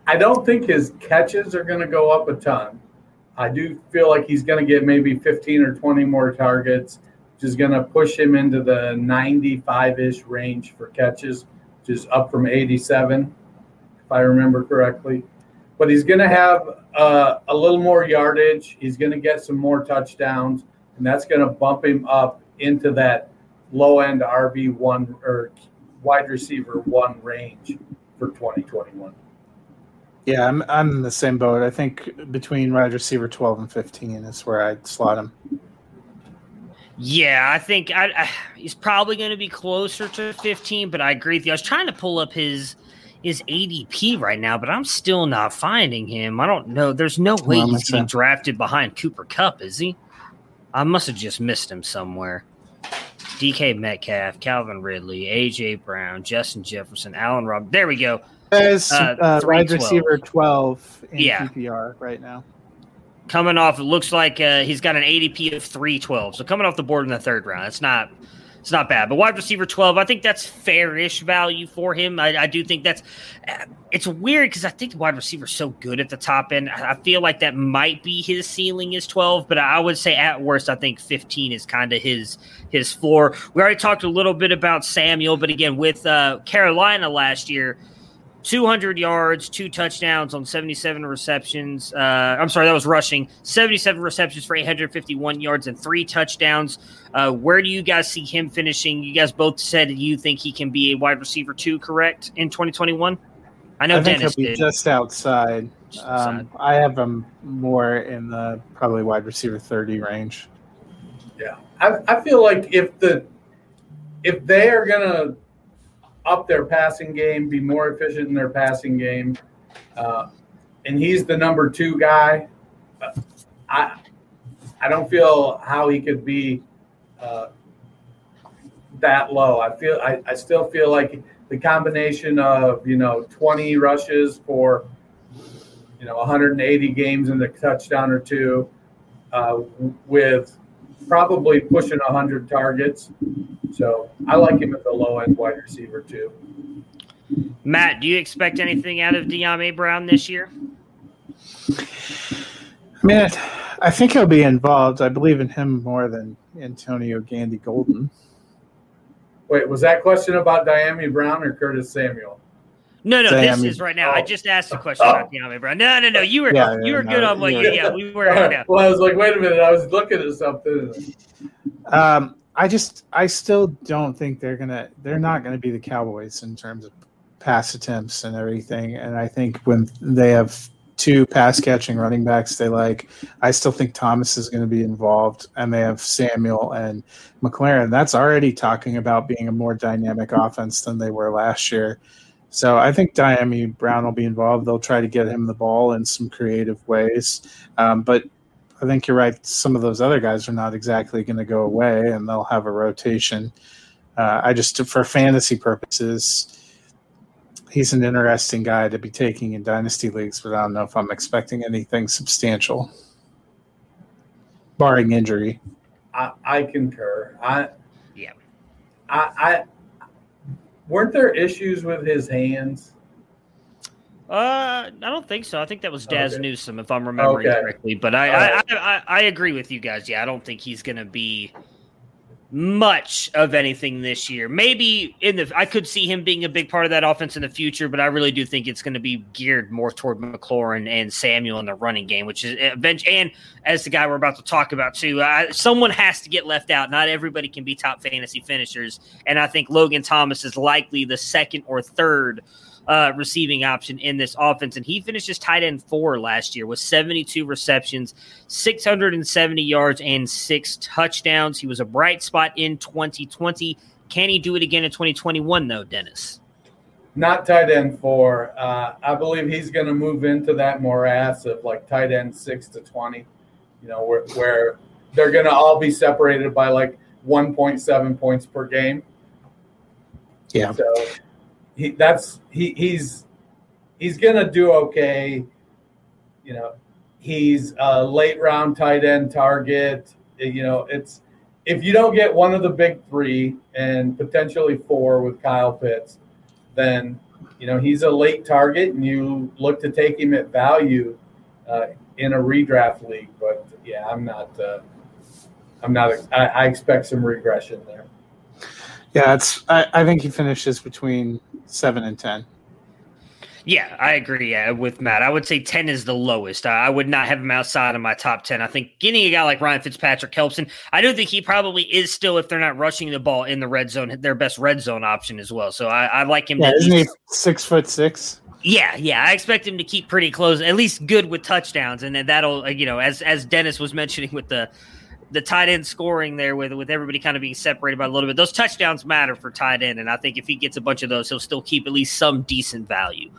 Speaker 3: I don't think his catches are going to go up a ton. I do feel like he's going to get maybe 15 or 20 more targets, which is going to push him into the 95 ish range for catches, which is up from 87, if I remember correctly. But he's going to have uh, a little more yardage. He's going to get some more touchdowns, and that's going to bump him up into that low end RB one or wide receiver one range for 2021.
Speaker 2: Yeah, I'm I'm in the same boat. I think between wide receiver 12 and 15 is where I'd slot him.
Speaker 1: Yeah, I think I, I, he's probably going to be closer to 15, but I agree with you. I was trying to pull up his his ADP right now, but I'm still not finding him. I don't know. There's no way
Speaker 2: Well,
Speaker 1: he's
Speaker 2: that's
Speaker 1: getting drafted behind Cooper Kupp, is he? I must have just missed him somewhere. DK Metcalf, Calvin Ridley, AJ Brown, Justin Jefferson, Allen Rob. There we go.
Speaker 2: As
Speaker 1: Uh,
Speaker 2: uh, wide receiver 12 in
Speaker 1: Yeah.
Speaker 2: PPR right now.
Speaker 1: coming off. It looks like uh, he's got an ADP of three twelve. So coming off the board in the third round, it's not it's not bad. But wide receiver twelve, I think that's fairish value for him. I, I do think that's it's weird because I think the wide receiver's so good at the top end. I feel like that might be his ceiling is twelve, but I would say at worst, I think fifteen is kind of his his floor. We already talked a little bit about Samuel, but again with uh, Carolina last year. 200 yards, two touchdowns on 77 receptions. Uh, I'm sorry, that was rushing. 77 receptions for 851 yards and three touchdowns. Uh, where do you guys see him finishing? You guys both said you think he can be a wide receiver two, correct, in 2021? I know
Speaker 2: I think he'll
Speaker 1: Dennis
Speaker 2: be
Speaker 1: did.
Speaker 2: just outside.
Speaker 1: Just outside.
Speaker 2: Um, I have him more in the probably wide receiver 30 range.
Speaker 3: Yeah, I, I feel like if the if they are gonna up their passing game, be more efficient in their passing game, uh, and he's the number two guy, I I don't feel how he could be uh, that low. I feel I, I still feel like the combination of you know 20 rushes for you know 180 games and the touchdown or two uh, with probably pushing 100 targets. So I like him at the low end wide receiver too.
Speaker 1: Matt, do you expect anything out of Dyami Brown this year?
Speaker 2: I mean, I think he'll be involved. I believe in him more than Antonio Gandy Golden.
Speaker 3: Wait, was that question about Dyami Brown or Curtis Samuel?
Speaker 1: No, no, this is right now. I
Speaker 3: Oh.
Speaker 1: just asked a question about Dyami Brown. No, no, no. You were
Speaker 2: Yeah,
Speaker 1: you
Speaker 2: yeah,
Speaker 1: were
Speaker 2: no,
Speaker 1: good on what
Speaker 2: you
Speaker 1: you. Yeah, we were. right now.
Speaker 3: well, I was like, wait a minute, I was looking at something.
Speaker 2: Um, I just, I still don't think they're gonna, they're not gonna be the Cowboys in terms of pass attempts and everything. And I think when they have two pass catching running backs, they like. I still think Thomas is going to be involved, and they have Samuel and McLaurin. That's already talking about being a more dynamic offense than they were last year. So I think Dyami Brown will be involved. They'll try to get him the ball in some creative ways, um, but I think you're right. Some of those other guys are not exactly going to go away, and they'll have a rotation. Uh, I just, for fantasy purposes, he's an interesting guy to be taking in dynasty leagues, but I don't know if I'm expecting anything substantial, barring injury.
Speaker 3: I, I concur. I
Speaker 1: Yeah.
Speaker 3: I, I weren't there issues with his hands?
Speaker 1: Uh, I don't think so. I think that was Dazz
Speaker 3: Okay.
Speaker 1: Newsome, if I'm remembering
Speaker 3: Okay.
Speaker 1: correctly. But I,
Speaker 3: right.
Speaker 1: I, I, I agree with you guys. Yeah, I don't think he's going to be much of anything this year. Maybe in the I could see him being a big part of that offense in the future, but I really do think it's going to be geared more toward McLaurin and Samuel in the running game, which is uh, bench. And as the guy we're about to talk about too, uh, someone has to get left out. Not everybody can be top fantasy finishers, and I think Logan Thomas is likely the second or third uh, receiving option in this offense. And he finishes as tight end four last year with 72 receptions, 670 yards, and six touchdowns. He was a bright spot in 2020. Can he do it again in 2021, though, Dennis?
Speaker 3: Not tight end four. Uh, I believe he's going to move into that morass of like tight end six to 20, you know, where, where they're going to all be separated by like 1.7 points per game.
Speaker 2: Yeah.
Speaker 3: So he that's he he's he's gonna do okay. You know, he's a late round tight end target. You know, it's if you don't get one of the big three and potentially four with Kyle Pitts, then you know he's a late target, and you look to take him at value uh, in a redraft league. But yeah, I'm not. Uh, I'm not. I, I expect some regression there.
Speaker 2: Yeah, it's. I, I think he finishes between seven and ten.
Speaker 1: Yeah, I agree yeah, with Matt. I would say 10 is the lowest. I would not have him outside of my top 10. I think getting a guy like Ryan Fitzpatrick helps. And I do think he probably is still, if they're not rushing the ball in the red zone, their best red zone option as well. So I, I like him.
Speaker 2: Yeah, isn't he six foot six?
Speaker 1: Yeah, yeah, I expect him to keep pretty close, at least good with touchdowns, and that'll, uh, you know, as as Dennis was (laughs) mentioning with the the tight end scoring there with with everybody kind of being separated by a little bit. Those touchdowns matter for tight end, and I think if he gets a bunch of those, he'll still keep at least some decent value.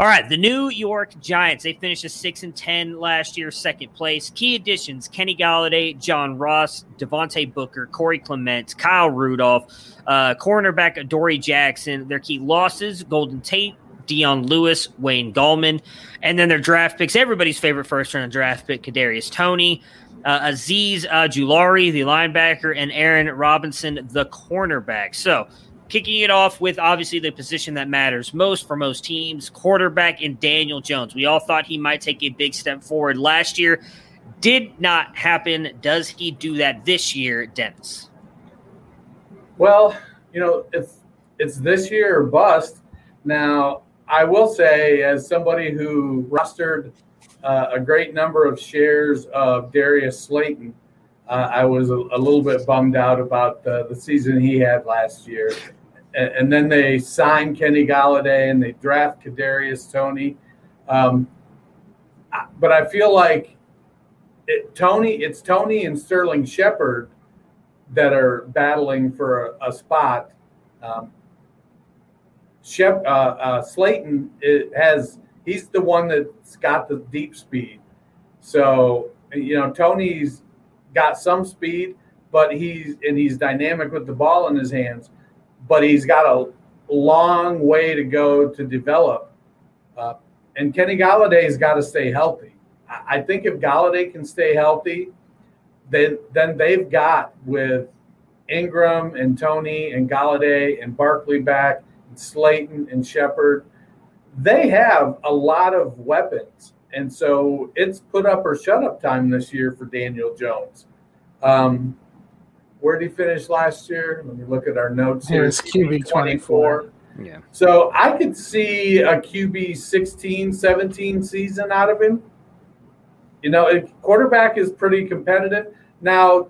Speaker 1: All right, the New York Giants. They finished a six and ten last year, second place. Key additions: Kenny Golladay, John Ross, Devontae Booker, Corey Clement, Kyle Rudolph, uh, cornerback Dory Jackson. Their key losses: Golden Tate, Dion Lewis, Wayne Gallman, and then their draft picks. Everybody's favorite first round draft pick: Kadarius Toney, uh, Azeez Ojulari, the linebacker, and Aaron Robinson, the cornerback. So, kicking it off with obviously the position that matters most for most teams, quarterback and Daniel Jones. We all thought he might take a big step forward last year. Did not happen. Does he do that this year, Dennis?
Speaker 3: Well, you know, it's it's this year or bust. Now, I will say, as somebody who rostered uh, a great number of shares of Darius Slayton. Uh, I was a, a, little bit bummed out about the, the season he had last year. And, and, then they signed Kenny Golladay and they draft Kadarius Toney. Um, but I feel like it, Toney, it's Toney and Sterling Shepard that are battling for a, a spot. Um, Shep, uh, uh, Slayton has he's the one that's got the deep speed. So, you know, Toney's got some speed, but he's and he's dynamic with the ball in his hands, but he's got a long way to go to develop. Uh, and Kenny Golladay's got to stay healthy. I, I think if Golladay can stay healthy, then then they've got with Engram and Toney and Golladay and Barkley back and Slayton and Shepard they have a lot of weapons. And so it's put up or shut up time this year for Daniel Jones. Um, where did he finish last year? Let me look at our notes here.
Speaker 2: It's QB 24.
Speaker 1: Yeah.
Speaker 3: So I could see a QB 16, 17 season out of him. You know, quarterback is pretty competitive. Now,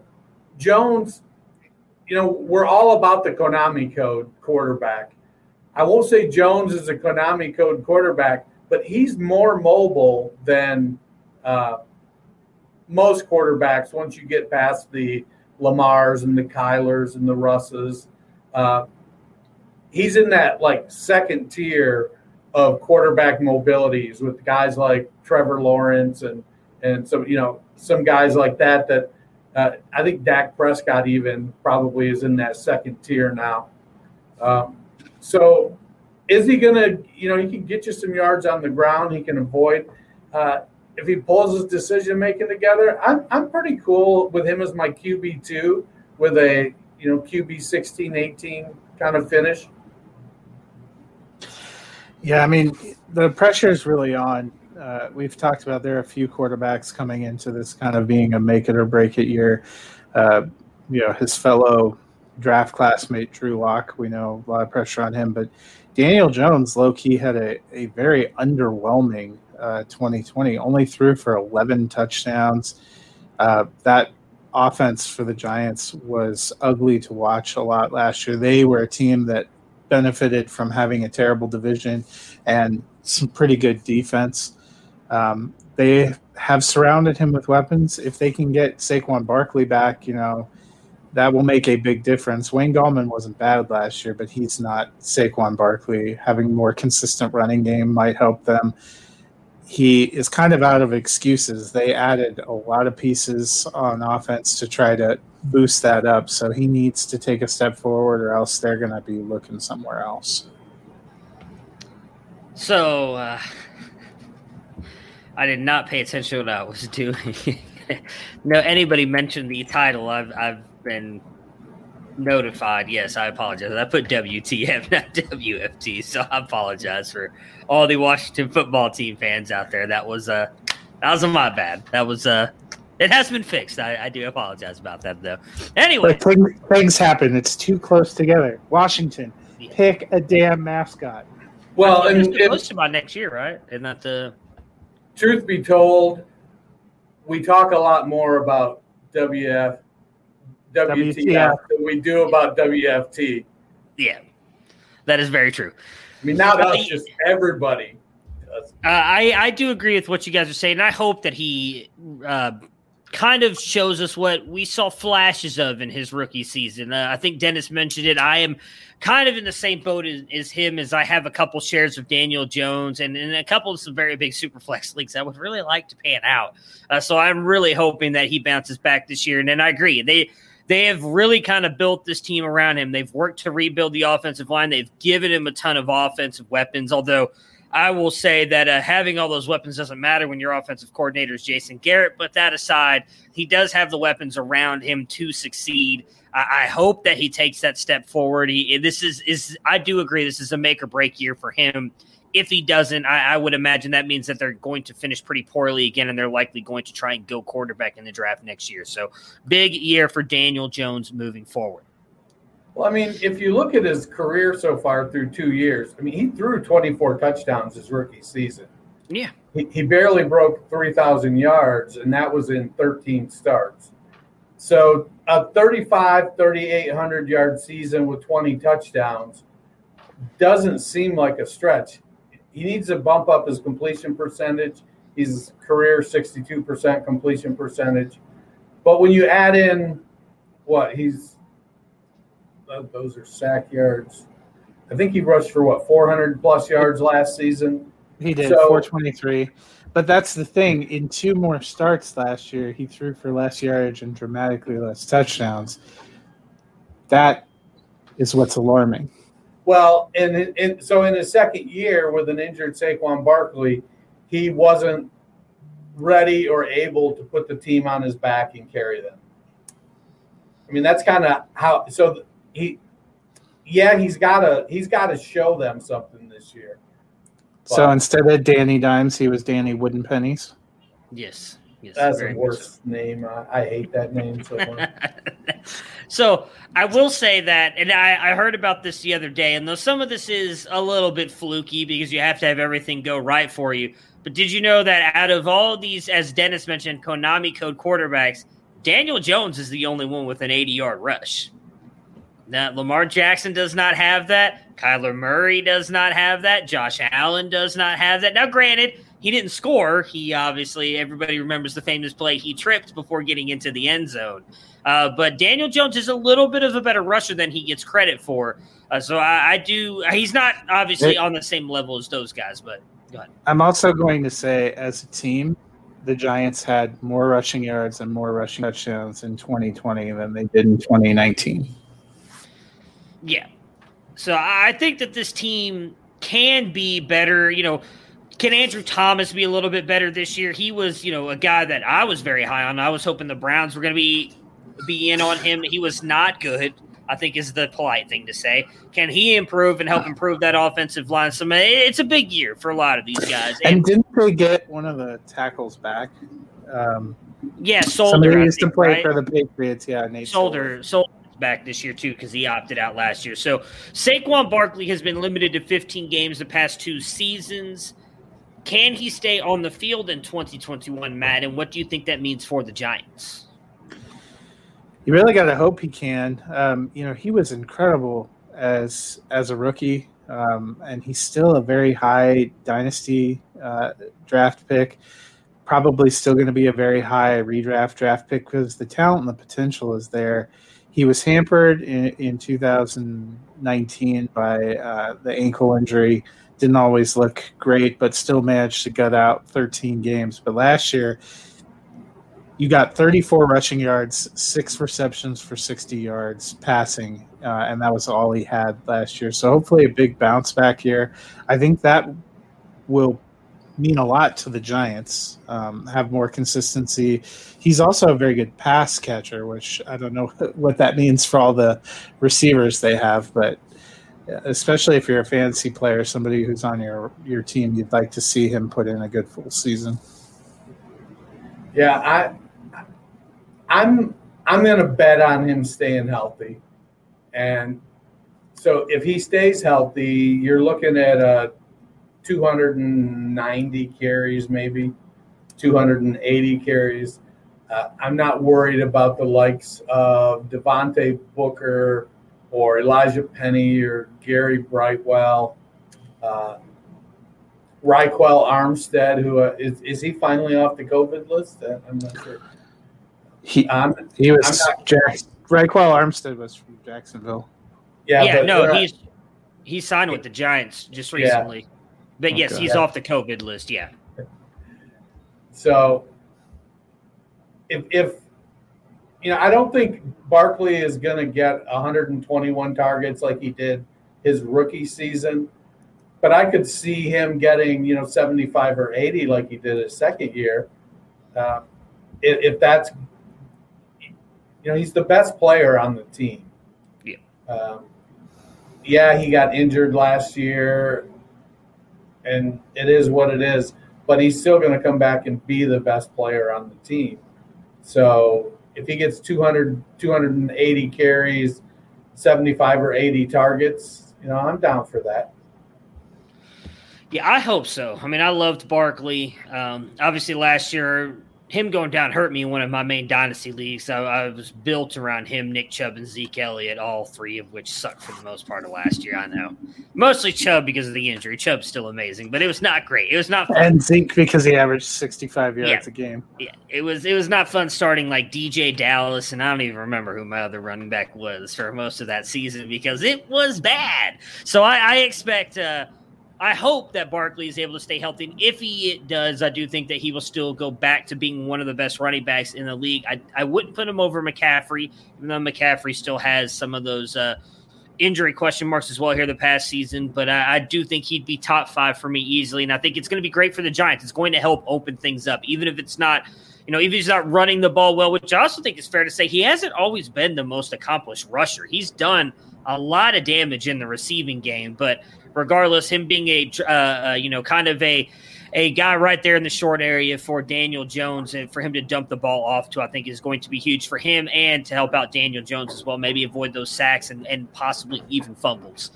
Speaker 3: Jones, you know, we're all about the Konami code quarterback. I won't say Jones is a Konami code quarterback, but he's more mobile than uh, most quarterbacks once you get past the Lamars and the Kylers and the Russes. Uh, he's in that like second tier of quarterback mobilities with guys like Trevor Lawrence and and some you know some guys like that that uh, I think Dak Prescott even probably is in that second tier now. Um, so is he going to, you know, he can get you some yards on the ground. He can avoid. Uh, if he pulls his decision making together, I'm, I'm pretty cool with him as my QB2 with a, you know, QB 16, 18 kind of finish.
Speaker 2: Yeah, I mean, the pressure is really on. Uh, we've talked about there are a few quarterbacks coming into this kind of being a make it or break it year. Uh, you know his fellow draft classmate Drew Lock. We know a lot of pressure on him, but Daniel Jones, low key, had a, a very underwhelming uh, 2020. Only threw for 11 touchdowns. Uh, that offense for the Giants was ugly to watch a lot last year. They were a team that benefited from having a terrible division and some pretty good defense. Um, they have surrounded him with weapons. If they can get Saquon Barkley back, you know, that will make a big difference. Wayne Gallman wasn't bad last year, but he's not Saquon Barkley. Having more consistent running game might help them. He is kind of out of excuses. They added a lot of pieces on offense to try to boost that up. So he needs to take a step forward, or else they're going to be looking somewhere else.
Speaker 1: So uh, I did not pay attention to what I was (laughs) doing. (laughs) no, anybody mentioned the title. I've I've been notified. Yes, I apologize. I put WTF, (laughs) not WFT. So I apologize for all the Washington football team fans out there. That was uh that was my bad. That was uh it has been fixed. I, I do apologize about that though. Anyway,
Speaker 2: things, things happen. It's too close together. Washington,
Speaker 1: Yeah.
Speaker 2: pick a damn mascot.
Speaker 3: Well,
Speaker 1: it's
Speaker 3: and,
Speaker 1: supposed
Speaker 3: and
Speaker 1: to by next year, right? Isn't that the
Speaker 3: truth be told, we talk a lot more about WF, WTF
Speaker 2: WTF.
Speaker 3: than we do about WFT.
Speaker 1: yeah? That is very true.
Speaker 3: I mean, now
Speaker 1: Well,
Speaker 3: that's just everybody.
Speaker 1: Uh, I I do agree with what you guys are saying. I hope that he uh, kind of shows us what we saw flashes of in his rookie season. Uh, I think Dennis mentioned it. I am kind of in the same boat as, as him, as I have a couple shares of Daniel Jones and, and a couple of some very big super flex (laughs) leagues. I would really like to pan out. Uh, so I'm really hoping that he bounces back this year. And then I agree. They they have really kind of built this team around him. They've worked to rebuild the offensive line. They've given him a ton of offensive weapons, although I will say that uh, having all those weapons doesn't matter when your offensive coordinator is Jason Garrett. But that aside, he does have the weapons around him to succeed. I, I hope that he takes that step forward. He, this is is I do agree. This is a make or break year for him. If he doesn't, I, I would imagine that means that they're going to finish pretty poorly again, and they're likely going to try and go quarterback in the draft next year. So, big year for Daniel Jones moving forward.
Speaker 3: Well, I mean, if you look at his career so far through two years, I mean, he threw 24 touchdowns his rookie season.
Speaker 1: Yeah,
Speaker 3: He, he barely broke 3,000 yards, and that was in 13 starts. So a 35, 3,800 yard season with 20 touchdowns doesn't seem like a stretch. He needs to bump up his completion percentage. He's career 62% completion percentage. But when you add in what he's, uh, those are sack yards. I think he rushed for what 400 plus yards last season.
Speaker 2: He did
Speaker 3: So-
Speaker 2: 423. But that's the thing. In two more starts last year, he threw for less yardage and dramatically less touchdowns. That is what's alarming.
Speaker 3: Well, and, in- in, so in his second year with an injured Saquon Barkley, he wasn't ready or able to put the team on his back and carry them. I mean, that's kind of how. So he, yeah, he's got to he's got to show them something this year.
Speaker 2: So instead of Danny Dimes, he was Danny Wooden Pennies.
Speaker 1: yes, yes.
Speaker 3: that's
Speaker 1: very
Speaker 3: the worst name. I, I hate that name so much. (laughs)
Speaker 1: so I will say that, and I, I heard about this the other day, and though some of this is a little bit fluky because you have to have everything go right for you. But did you know that out of all these, as Dennis mentioned, Konami code quarterbacks, Daniel Jones is the only one with an 80 yard rush. Now, Lamar Jackson does not have that. Kyler Murray does not have that. Josh Allen does not have that. Now, granted, he didn't score. He obviously, everybody remembers the famous play he tripped before getting into the end zone. Uh, but Daniel Jones is a little bit of a better rusher than he gets credit for. Uh, so I, I do. He's not obviously on the same level as those guys, but go ahead.
Speaker 2: I'm also going to say, as a team, the Giants had more rushing yards and more rushing touchdowns in 2020 than they did in 2019.
Speaker 1: Yeah. So I I think that this team can be better. You know, can Andrew Thomas be a little bit better this year? He was, you know, a guy that I was very high on. I was hoping the Browns were going to be be in on him. He was not good. I think is the polite thing to say. Can he improve and help improve that offensive line? So it's a big year for a lot of these guys.
Speaker 2: And
Speaker 1: And
Speaker 2: didn't they get one of the tackles back? Um,
Speaker 1: Yeah, Solder.
Speaker 2: Somebody
Speaker 1: I
Speaker 2: used to play
Speaker 1: right?
Speaker 2: for the Patriots. Yeah, Nate
Speaker 1: Solder, Solder's back this year too because he opted out last year. So Saquon Barkley has been limited to 15 games the past two seasons. Can he stay on the field in 2021, Matt? And what do you think that means for the Giants?
Speaker 2: You really got to hope he can. Um, you know, he was incredible as as a rookie, um, and he's still a very high dynasty uh, draft pick. Probably still going to be a very high redraft draft pick because the talent and the potential is there. He was hampered in, in 2019 by uh, the ankle injury. Didn't always look great, but still managed to gut out 13 games. But last year, you got 34 rushing yards, six receptions for 60 yards passing, uh, and that was all he had last year. So hopefully, a big bounce back here. I think that will mean a lot to the Giants. Um, have more consistency. He's also a very good pass catcher, which I don't know (laughs) what that means for all the receivers they have, but especially if you're a fantasy player, somebody who's on your your team, you'd like to see him put in a good full season.
Speaker 3: Yeah, I I'm I'm gonna bet on him staying healthy. And so if he stays healthy, you're looking at a 290 carries, maybe 280 carries. Uh, I'm not worried about the likes of Devontae Booker or Elijah Penny or Gary Brightwell. Uh, Armstead, who uh, is, is he finally off the COVID list? Uh, I'm not sure.
Speaker 2: He
Speaker 3: Um,
Speaker 2: he was
Speaker 3: I'm not-
Speaker 2: Jack, Ryquell Armstead was from Jacksonville.
Speaker 3: yeah,
Speaker 1: Yeah,
Speaker 3: but,
Speaker 1: no, he's he signed with the Giants just
Speaker 3: Yeah.
Speaker 1: recently. But yes,
Speaker 2: Okay.
Speaker 1: he's off the COVID list. Yeah.
Speaker 3: So if if you know, I don't think Barkley is going to get 121 targets like he did his rookie season, but I could see him getting you know 75 or 80 like he did his second year. Uh, if, if that's you know, he's the best player on the team.
Speaker 1: Yeah.
Speaker 3: Um, yeah, he got injured last year, and it is what it is. But he's still going to come back and be the best player on the team. So if he gets 200, 280 carries, 75 or 80 targets, you know, I'm down for that.
Speaker 1: Yeah, I hope so. I mean, I loved Barkley. Um, obviously, last year, him going down hurt me in one of my main dynasty leagues. I, I was built around him, Nick Chubb, and Zeke Elliott, all three of which sucked for the most part of last year. I know. Mostly Chubb because of the injury. Chubb's still amazing, but it was not great. It was not fun.
Speaker 2: And Zeke because he averaged 65 yards
Speaker 1: Yeah.
Speaker 2: a game.
Speaker 1: Yeah, it was it was not fun starting like DeeJay Dallas, and I don't even remember who my other running back was for most of that season because it was bad. So I, I expect, uh, I hope that Barkley is able to stay healthy. And if he does, I do think that he will still go back to being one of the best running backs in the league. I, I wouldn't put him over McCaffrey, even though McCaffrey still has some of those. Uh, Injury question marks as well here the past season, but I, I do think he'd be top five for me easily, and I think it's going to be great for the Giants. It's going to help open things up, even if it's not you know, even if he's not running the ball well, which I also think is fair to say, he hasn't always been the most accomplished rusher. He's done a lot of damage in the receiving game, but regardless, him being a uh, uh, you know kind of a a guy right there in the short area for Daniel Jones and for him to dump the ball off to, I think is going to be huge for him and to help out Daniel Jones as well. Maybe avoid those sacks and, and possibly even fumbles.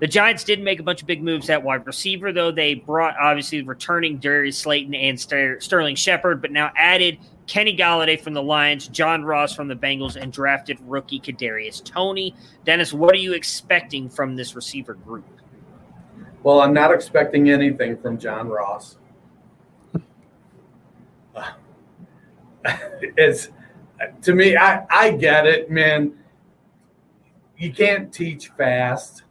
Speaker 1: The Giants did make a bunch of big moves at wide receiver, though. They brought obviously returning Darius Slayton and Ster- Sterling Shepard, but now added Kenny Golladay from the Lions, John Ross from the Bengals, and drafted rookie Kadarius Toney. Dennis, what are you expecting from this receiver group?
Speaker 3: Well, I'm not expecting anything from John Ross. (laughs) it's to me, I, I get it, man. You can't teach fast,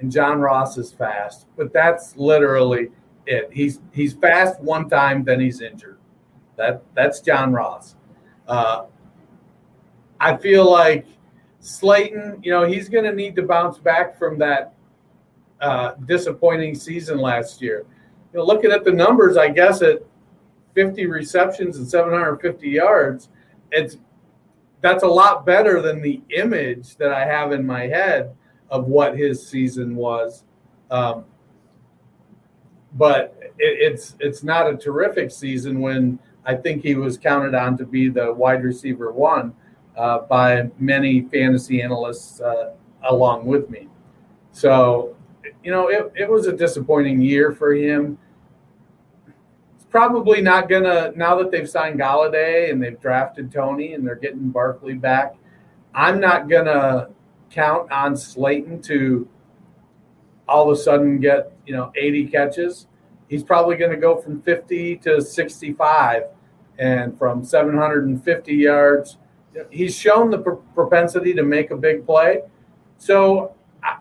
Speaker 3: and John Ross is fast, but that's literally it. He's he's fast one time, then he's injured. That that's John Ross. Uh, I feel like Slayton, you know, he's going to need to bounce back from that uh, disappointing season last year. You know, looking at the numbers, I guess at 50 receptions and 750 yards, it's that's a lot better than the image that I have in my head of what his season was. Um, but it, it's it's not a terrific season when I think he was counted on to be the wide receiver one uh, by many fantasy analysts uh, along with me. So, you know, it, it was a disappointing year for him. It's probably not going to, now that they've signed Golladay and they've drafted Toney and they're getting Barkley back, I'm not going to count on Slayton to all of a sudden get, you know, 80 catches. He's probably going to go from 50 to 65 and from 750 yards. He's shown the propensity to make a big play. So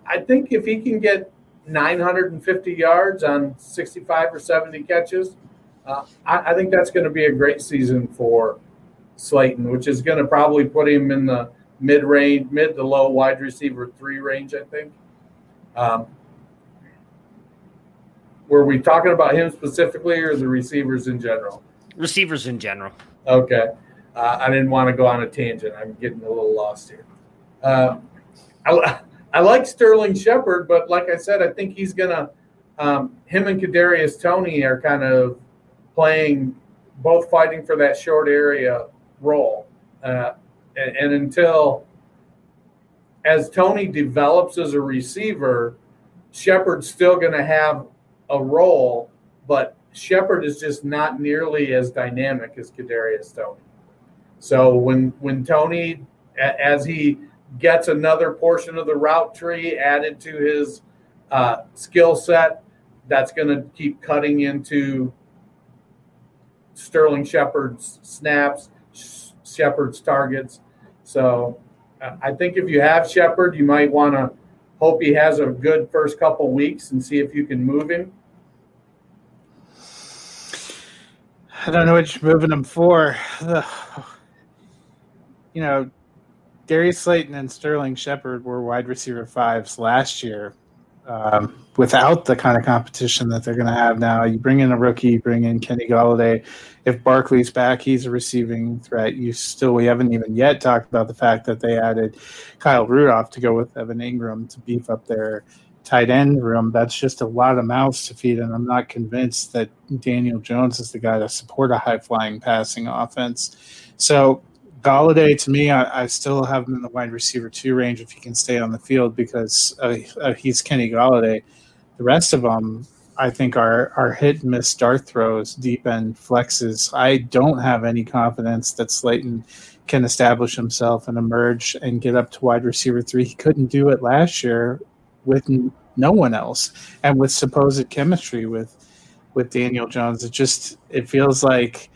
Speaker 3: I think if he can get 950 yards on 65 or 70 catches, uh, I, I, think that's going to be a great season for Slayton, which is going to probably put him in the mid range, mid to low wide receiver three range, I think. Um, were we talking about him specifically or the receivers in general?
Speaker 1: Receivers in general.
Speaker 3: Okay. Uh, I didn't want to go on a tangent. I'm getting a little lost here. Uh, I, I like Sterling Shepard, but like I said, I think he's gonna. Um, him and Kadarius Toney are kind of playing, both fighting for that short area role, uh, and, and until as Toney develops as a receiver, Shepard's still going to have a role, but Shepard is just not nearly as dynamic as Kadarius Toney. So when when Toney, as he gets another portion of the route tree added to his uh, skill set that's going to keep cutting into Sterling Shepard's snaps, Shepard's targets. So uh, I think if you have Shepard, you might want to hope he has a good first couple weeks and see if you can move him.
Speaker 2: I don't know what you're moving him for. You know, Darius Slayton and Sterling Shepard were wide receiver fives last year um, without the kind of competition that they're going to have now. You bring in a rookie, bring in Kenny Golladay. If Barkley's back, he's a receiving threat. You still, we haven't even yet talked about the fact that they added Kyle Rudolph to go with Evan Engram to beef up their tight end room. That's just a lot of mouths to feed, and I'm not convinced that Daniel Jones is the guy to support a high flying passing offense. So Golladay, to me, I, I, still have him in the wide receiver two range if he can stay on the field because uh, uh, he's Kenny Golladay. The rest of them, I think, are are hit and miss dart throws, deep end flexes. I don't have any confidence that Slayton can establish himself and emerge and get up to wide receiver three. He couldn't do it last year with no one else and with supposed chemistry with with Daniel Jones. It just it feels like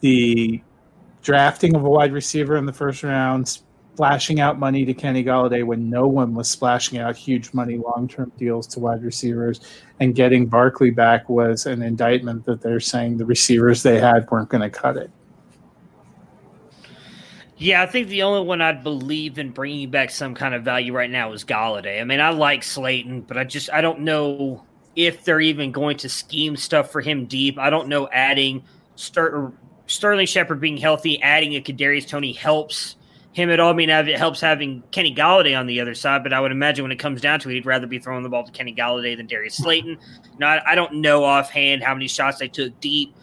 Speaker 2: the drafting of a wide receiver in the first round, splashing out money to Kenny Golladay when no one was splashing out huge money long term deals to wide receivers, and getting Barkley back was an indictment that they're saying the receivers they had weren't going to cut it.
Speaker 1: Yeah, I think the only one I'd believe in bringing back some kind of value right now is Golladay. I mean, I like Slayton, but I just I don't know if they're even going to scheme stuff for him deep. I don't know adding start Sterling Shepard being healthy, adding a Kadarius Toney helps him at all. I mean, it helps having Kenny Golladay on the other side, but I would imagine when it comes down to it, he'd rather be throwing the ball to Kenny Golladay than Darius Slayton. Now, I don't know offhand how many shots they took deep.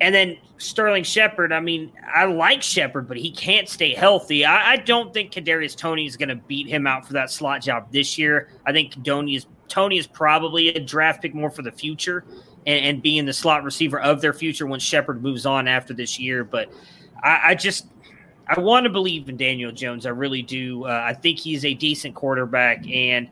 Speaker 1: And then Sterling Shepard, I mean, I like Shepard, but he can't stay healthy. I, I don't think Kadarius Toney is going to beat him out for that slot job this year. I think Tony is Toney is probably a draft pick more for the future and, and being the slot receiver of their future when Shepard moves on after this year. But I, I just I want to believe in Daniel Jones. I really do. Uh, I think he's a decent quarterback, and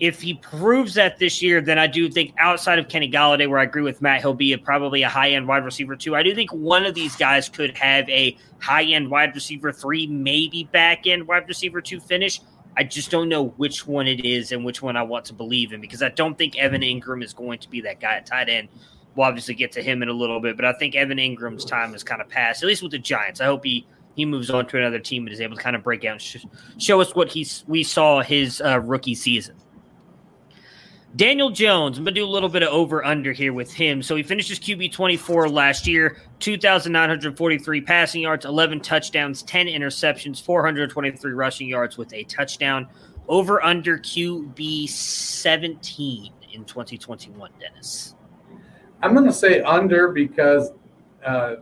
Speaker 1: if he proves that this year, then I do think outside of Kenny Golladay, where I agree with Matt, he'll be a, probably a high end wide receiver too. I do think one of these guys could have a high end wide receiver three, maybe back end wide receiver two finish. I just don't know which one it is and which one I want to believe in because I don't think Evan Engram is going to be that guy at tight end. We'll obviously get to him in a little bit, but I think Evan Engram's time has kind of passed, at least with the Giants. I hope he he moves on to another team and is able to kind of break out and sh- show us what he's we saw his uh, rookie season. Daniel Jones, I'm going to do a little bit of over under here with him. So he finished his QB 24 last year, 2,943 passing yards, 11 touchdowns, 10 interceptions, 423 rushing yards with a touchdown. Over under QB 17 in 2021, Dennis.
Speaker 3: I'm going to say under because uh,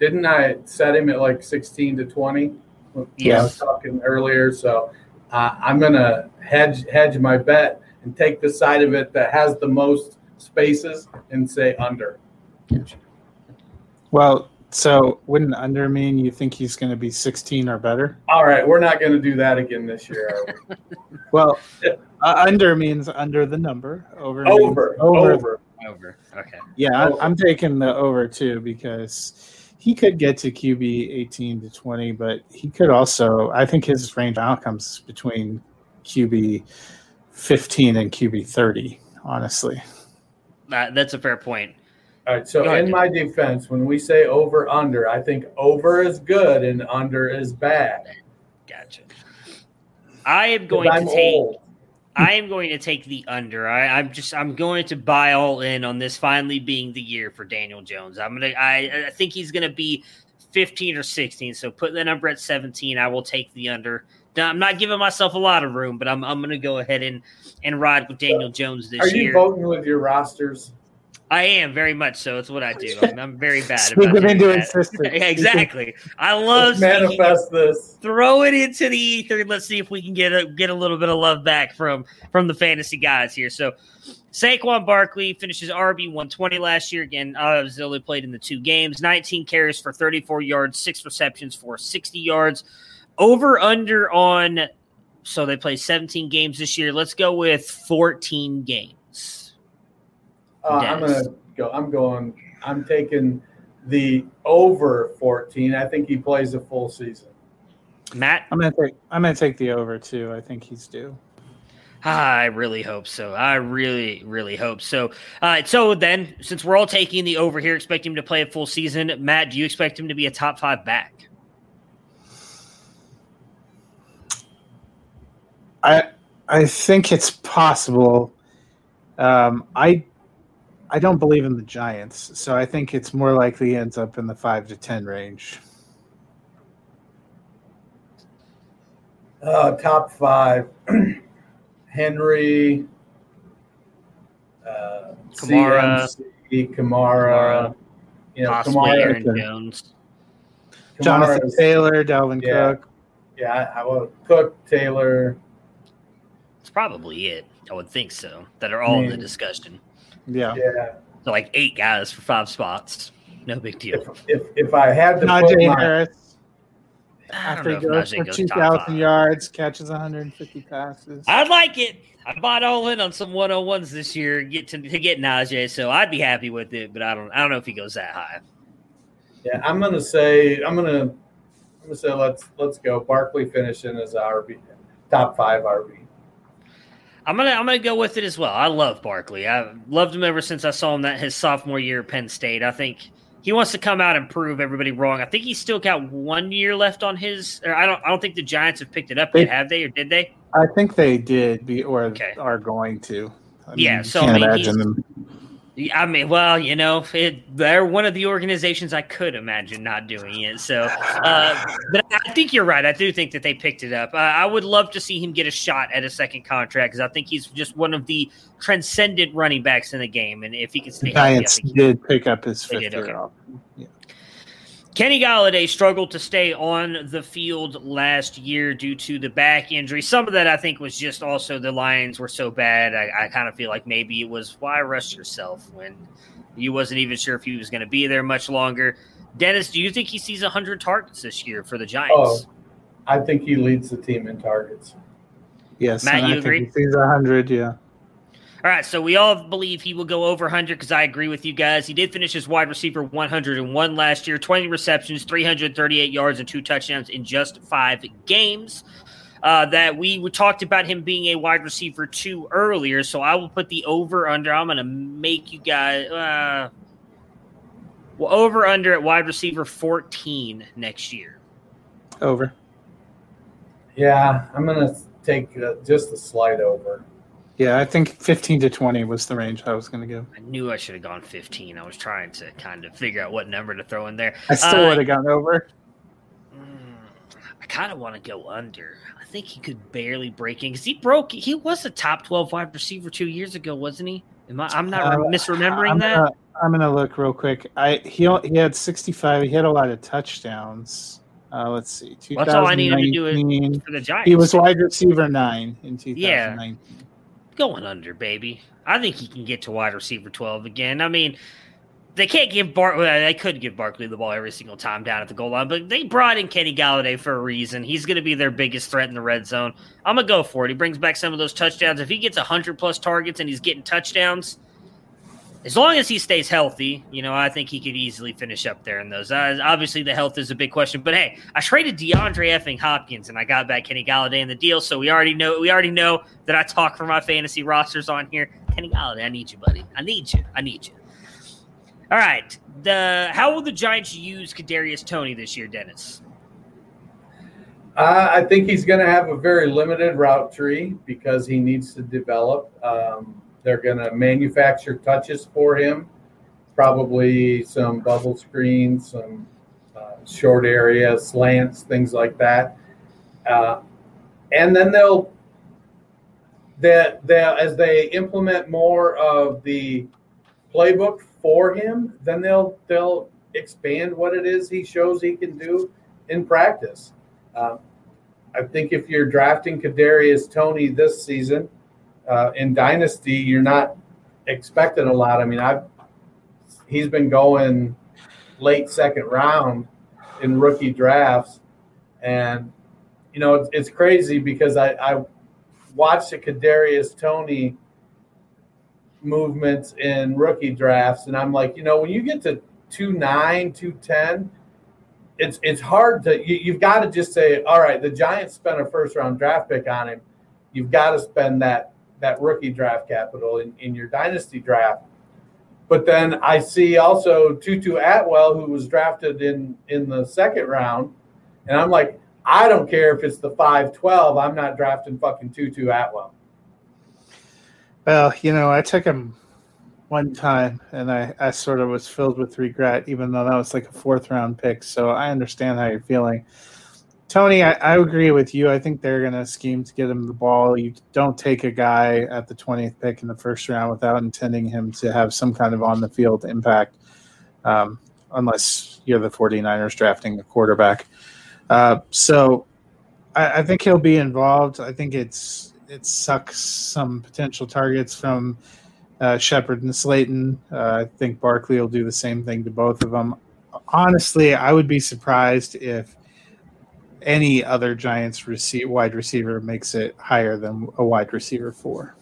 Speaker 3: didn't I set him at like 16 to 20? I was talking earlier, so uh, I'm gonna hedge hedge my bet and take the side of it that has the most spaces and say under.
Speaker 2: Well, so wouldn't under mean you think he's going to be 16 or better?
Speaker 3: All right, we're not gonna do that again this year. are we? (laughs)
Speaker 2: Well, uh, under means under the number. Over.
Speaker 3: over,
Speaker 2: Over.
Speaker 3: over.
Speaker 1: Over. Okay.
Speaker 2: Yeah, I, I'm taking the over too because he could get to QB 18 to 20, but he could also. I think his range of outcomes between QB 15 and QB 30. Honestly,
Speaker 1: Uh, that's a fair point.
Speaker 3: All right, so
Speaker 1: ahead,
Speaker 3: in my defense, when we say over under, I think over is good and under is bad.
Speaker 1: Gotcha. I am going to take.
Speaker 3: old.
Speaker 1: I am going to take the under. I, I'm just I'm going to buy all in on this finally being the year for Daniel Jones. I'm gonna I, I think he's gonna be 15 or 16. So put the number at 17. I will take the under. Now, I'm not giving myself a lot of room, but I'm I'm gonna go ahead and and ride with Daniel Jones this year.
Speaker 3: Are you
Speaker 1: year.
Speaker 3: voting with your rosters?
Speaker 1: I am very much so. It's what I do. (laughs) I'm, I'm very bad
Speaker 2: Speak
Speaker 1: about
Speaker 2: it into
Speaker 1: that.
Speaker 2: existence. (laughs)
Speaker 1: exactly. I love
Speaker 3: Let's manifest this.
Speaker 1: throw it into the ether. Let's see if we can get a get a little bit of love back from from the fantasy guys here. So Saquon Barkley finishes RB 120 last year. Again, obviously only played in the two games. 19 carries for 34 yards, six receptions for 60 yards. Over under on so they play 17 games this year. Let's go with 14 games.
Speaker 3: Uh, I'm gonna go. I'm going. I'm taking the over 14. I think he plays a full season.
Speaker 1: Matt,
Speaker 2: I'm gonna take. I'm gonna take the over too. I think he's due.
Speaker 1: I really hope so. I really, really hope so. Uh, so then, since we're all taking the over here, expect him to play a full season. Matt, do you expect him to be a top five back?
Speaker 2: I I think it's possible. Um, I I don't believe in the Giants, so I think it's more likely he ends up in the five to ten range.
Speaker 3: Uh, top five: (clears throat) Henry, uh,
Speaker 1: Kamara.
Speaker 3: CMC, Kamara. You know, Kamara.
Speaker 1: Aaron
Speaker 2: okay.
Speaker 1: Jones.
Speaker 2: Jonathan Taylor, Dalvin
Speaker 3: Yeah.
Speaker 2: Cook.
Speaker 3: Yeah, I, I will. Cook, Taylor.
Speaker 1: It's probably it. I would think so. That are all in the discussion.
Speaker 2: Yeah.
Speaker 3: Yeah.
Speaker 1: So like eight guys for five spots. No big deal.
Speaker 3: If, if if I had to put
Speaker 2: Najee
Speaker 3: my,
Speaker 2: Harris. After
Speaker 1: know
Speaker 2: he goes
Speaker 1: Najee
Speaker 2: for
Speaker 1: goes
Speaker 2: two
Speaker 1: top
Speaker 2: thousand
Speaker 1: five.
Speaker 2: yards, catches 150 passes.
Speaker 1: I'd like it. I bought all in on some one on ones this year. Get to, to get Najee, so I'd be happy with it. But I don't. I don't know if he goes that high.
Speaker 3: yeah, I'm gonna say I'm gonna I'm gonna say let's let's go. Barkley finishing as RB top five RB.
Speaker 1: I'm gonna I'm gonna go with it as well. I love Barkley. I've loved him ever since I saw him that his sophomore year at Penn State. I think he wants to come out and prove everybody wrong. I think he's still got one year left on his. Or I don't I don't think the Giants have picked it up yet, have they, or did they?
Speaker 2: I think they did, be, or
Speaker 1: Okay.
Speaker 2: are going to. I
Speaker 1: Yeah,
Speaker 2: you
Speaker 1: so, I mean,
Speaker 2: imagine
Speaker 1: he's-
Speaker 2: them.
Speaker 1: Yeah, I mean, well, you know, it, they're one of the organizations I could imagine not doing it. So, uh, but I think you're right. I do think that they picked it up. Uh, I would love to see him get a shot at a second contract because I think he's just one of the transcendent running backs in the game. And if he can stay
Speaker 2: The
Speaker 1: healthy,
Speaker 2: Giants
Speaker 1: think he
Speaker 2: did pick up his fifth
Speaker 1: did, okay.
Speaker 2: year off. Yeah.
Speaker 1: Kenny Golladay struggled to stay on the field last year due to the back injury. Some of that I think was just also the Lions were so bad. I, I kind of feel like maybe it was why rush yourself when you wasn't even sure if he was going to be there much longer. Dennis, do you think he sees 100 targets this year for the Giants?
Speaker 3: Oh, I think he leads the team in targets.
Speaker 2: Yes,
Speaker 1: Matt,
Speaker 2: and I
Speaker 1: you
Speaker 2: think
Speaker 1: agree?
Speaker 2: He sees hundred. Yeah.
Speaker 1: All right, so we all believe he will go over 100 because I agree with you guys. He did finish as wide receiver 101 last year, 20 receptions, 338 yards, and two touchdowns in just five games. Uh, that we, we talked about him being a wide receiver two earlier, so I will put the over under. I'm going to make you guys uh, well over under at wide receiver 14 next year.
Speaker 2: Over.
Speaker 3: Yeah, I'm gonna take uh, just a slight over.
Speaker 2: Yeah, I think fifteen to twenty was the range I was going to give.
Speaker 1: I knew I should have gone 15. I was trying to kind of figure out what number to throw in there.
Speaker 2: I still
Speaker 1: Uh,
Speaker 2: would have gone over.
Speaker 1: Mm, I kind of want to go under. I think he could barely break in because he broke. He was a top twelve wide receiver two years ago, wasn't he? Am I? I'm not
Speaker 2: Uh,
Speaker 1: misremembering
Speaker 2: I'm
Speaker 1: that.
Speaker 2: Gonna, I'm gonna look real quick. I he he had 65. He had a lot of touchdowns. Uh, let's see.
Speaker 1: That's all I needed to do for the Giants.
Speaker 2: He was wide receiver nine in 2019.
Speaker 1: Going under, baby. I think he can get to wide receiver 12 again. I mean, they can't give Bart. They could give Barkley the ball every single time down at the goal line, but they brought in Kenny Golladay for a reason. He's going to be their biggest threat in the red zone. I'm gonna go for it. He brings back some of those touchdowns. If he gets 100 plus targets and he's getting touchdowns, as long as he stays healthy, you know, I think he could easily finish up there in those. Uh, obviously, the health is a big question, but hey, I traded DeAndre effing Hopkins and I got back Kenny Golladay in the deal, so we already know we already know that I talk for my fantasy rosters on here. Kenny Golladay, I need you, buddy. I need you. I need you. All right, the how will the Giants use Kadarius Toney this year, Dennis?
Speaker 3: Uh, I think he's going to have a very limited route tree because he needs to develop. Um, they're going to manufacture touches for him, probably some bubble screens, some uh, short area slants, things like that. Uh, and then they'll that they, as they implement more of the playbook for him, then they'll they'll expand what it is he shows he can do in practice. Um, I think if you're drafting Kadarius Toney this season uh, in Dynasty, you're not expecting a lot. I mean, I've he's been going late second round in rookie drafts, and you know it's, it's crazy because I, I watched the Kadarius Toney movements in rookie drafts, and I'm like, you know, when you get to two nine, two ten, it's it's hard to you, you've got to just say, all right, the Giants spent a first round draft pick on him. You've got to spend that that rookie draft capital in, in your dynasty draft. But then I see also Tutu Atwell, who was drafted in in the second round, and I'm like, I don't care if it's the five twelve. I'm not drafting fucking Tutu Atwell.
Speaker 2: Well, you know, I took him one time and I, I sort of was filled with regret, even though that was like a fourth round pick. So I understand how you're feeling. Toney, I, I agree with you. I think they're going to scheme to get him the ball. You don't take a guy at the 20th pick in the first round without intending him to have some kind of on the field impact, um, unless you're the 49ers drafting a quarterback. Uh, so I, I think he'll be involved. I think it's it sucks some potential targets from uh, Shepard and Slayton. Uh, I think Barkley will do the same thing to both of them. Honestly, I would be surprised if any other Giants receive, wide receiver makes it higher than a wide receiver four.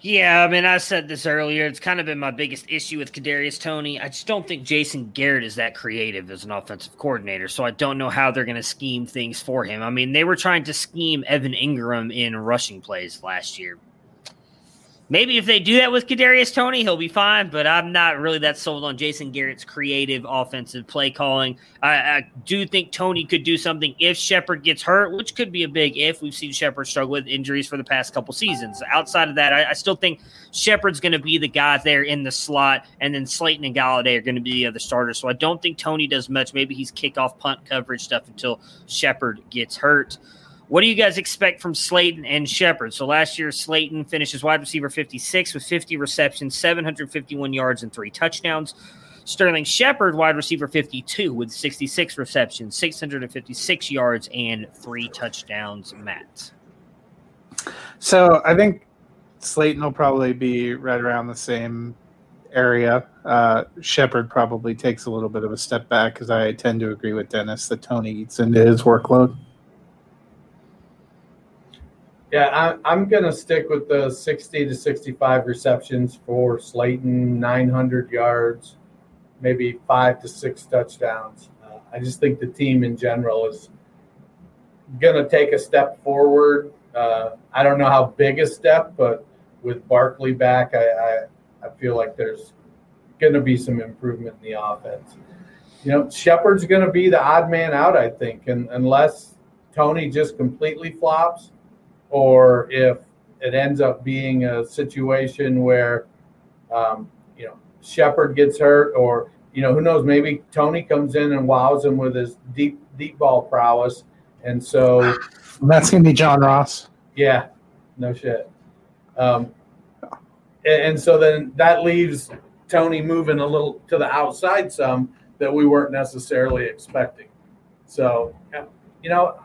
Speaker 1: Yeah, I mean, I said this earlier. It's kind of been my biggest issue with Kadarius Toney. I just don't think Jason Garrett is that creative as an offensive coordinator, so I don't know how they're going to scheme things for him. I mean, they were trying to scheme Evan Engram in rushing plays last year. Maybe if they do that with Kadarius Toney, he'll be fine. But I'm not really that sold on Jason Garrett's creative offensive play calling. I, I do think Toney could do something if Shepard gets hurt, which could be a big if. We've seen Shepard struggle with injuries for the past couple seasons. Outside of that, I, I still think Shepard's going to be the guy there in the slot, and then Slayton and Golladay are going to be the other starters. So I don't think Toney does much. Maybe he's kickoff punt coverage stuff until Shepard gets hurt. What do you guys expect from Slayton and Shepard? So last year, Slayton finishes wide receiver 56 with 50 receptions, 751 yards, and three touchdowns. Sterling Shepard, wide receiver 52 with 66 receptions, 656 yards, and three touchdowns. Matt.
Speaker 2: So I think Slayton will probably be right around the same area. Uh, Shepard probably takes a little bit of a step back because I tend to agree with Dennis that Toney eats into his workload.
Speaker 3: Yeah, I, I'm going to stick with the 60 to 65 receptions for Slayton, 900 yards, maybe five to six touchdowns. Uh, I just think the team in general is going to take a step forward. Uh, I don't know how big a step, but with Barkley back, I, I, I feel like there's going to be some improvement in the offense. You know, Shepard's going to be the odd man out, I think, and unless Toney just completely flops or if it ends up being a situation where um, you know Shepard gets hurt, or you know who knows, maybe Toney comes in and wows him with his deep deep ball prowess, and so
Speaker 2: that's gonna be John Ross.
Speaker 3: Yeah, no shit. Um, and, and so then that leaves Toney moving a little to the outside some that we weren't necessarily expecting. So, you know,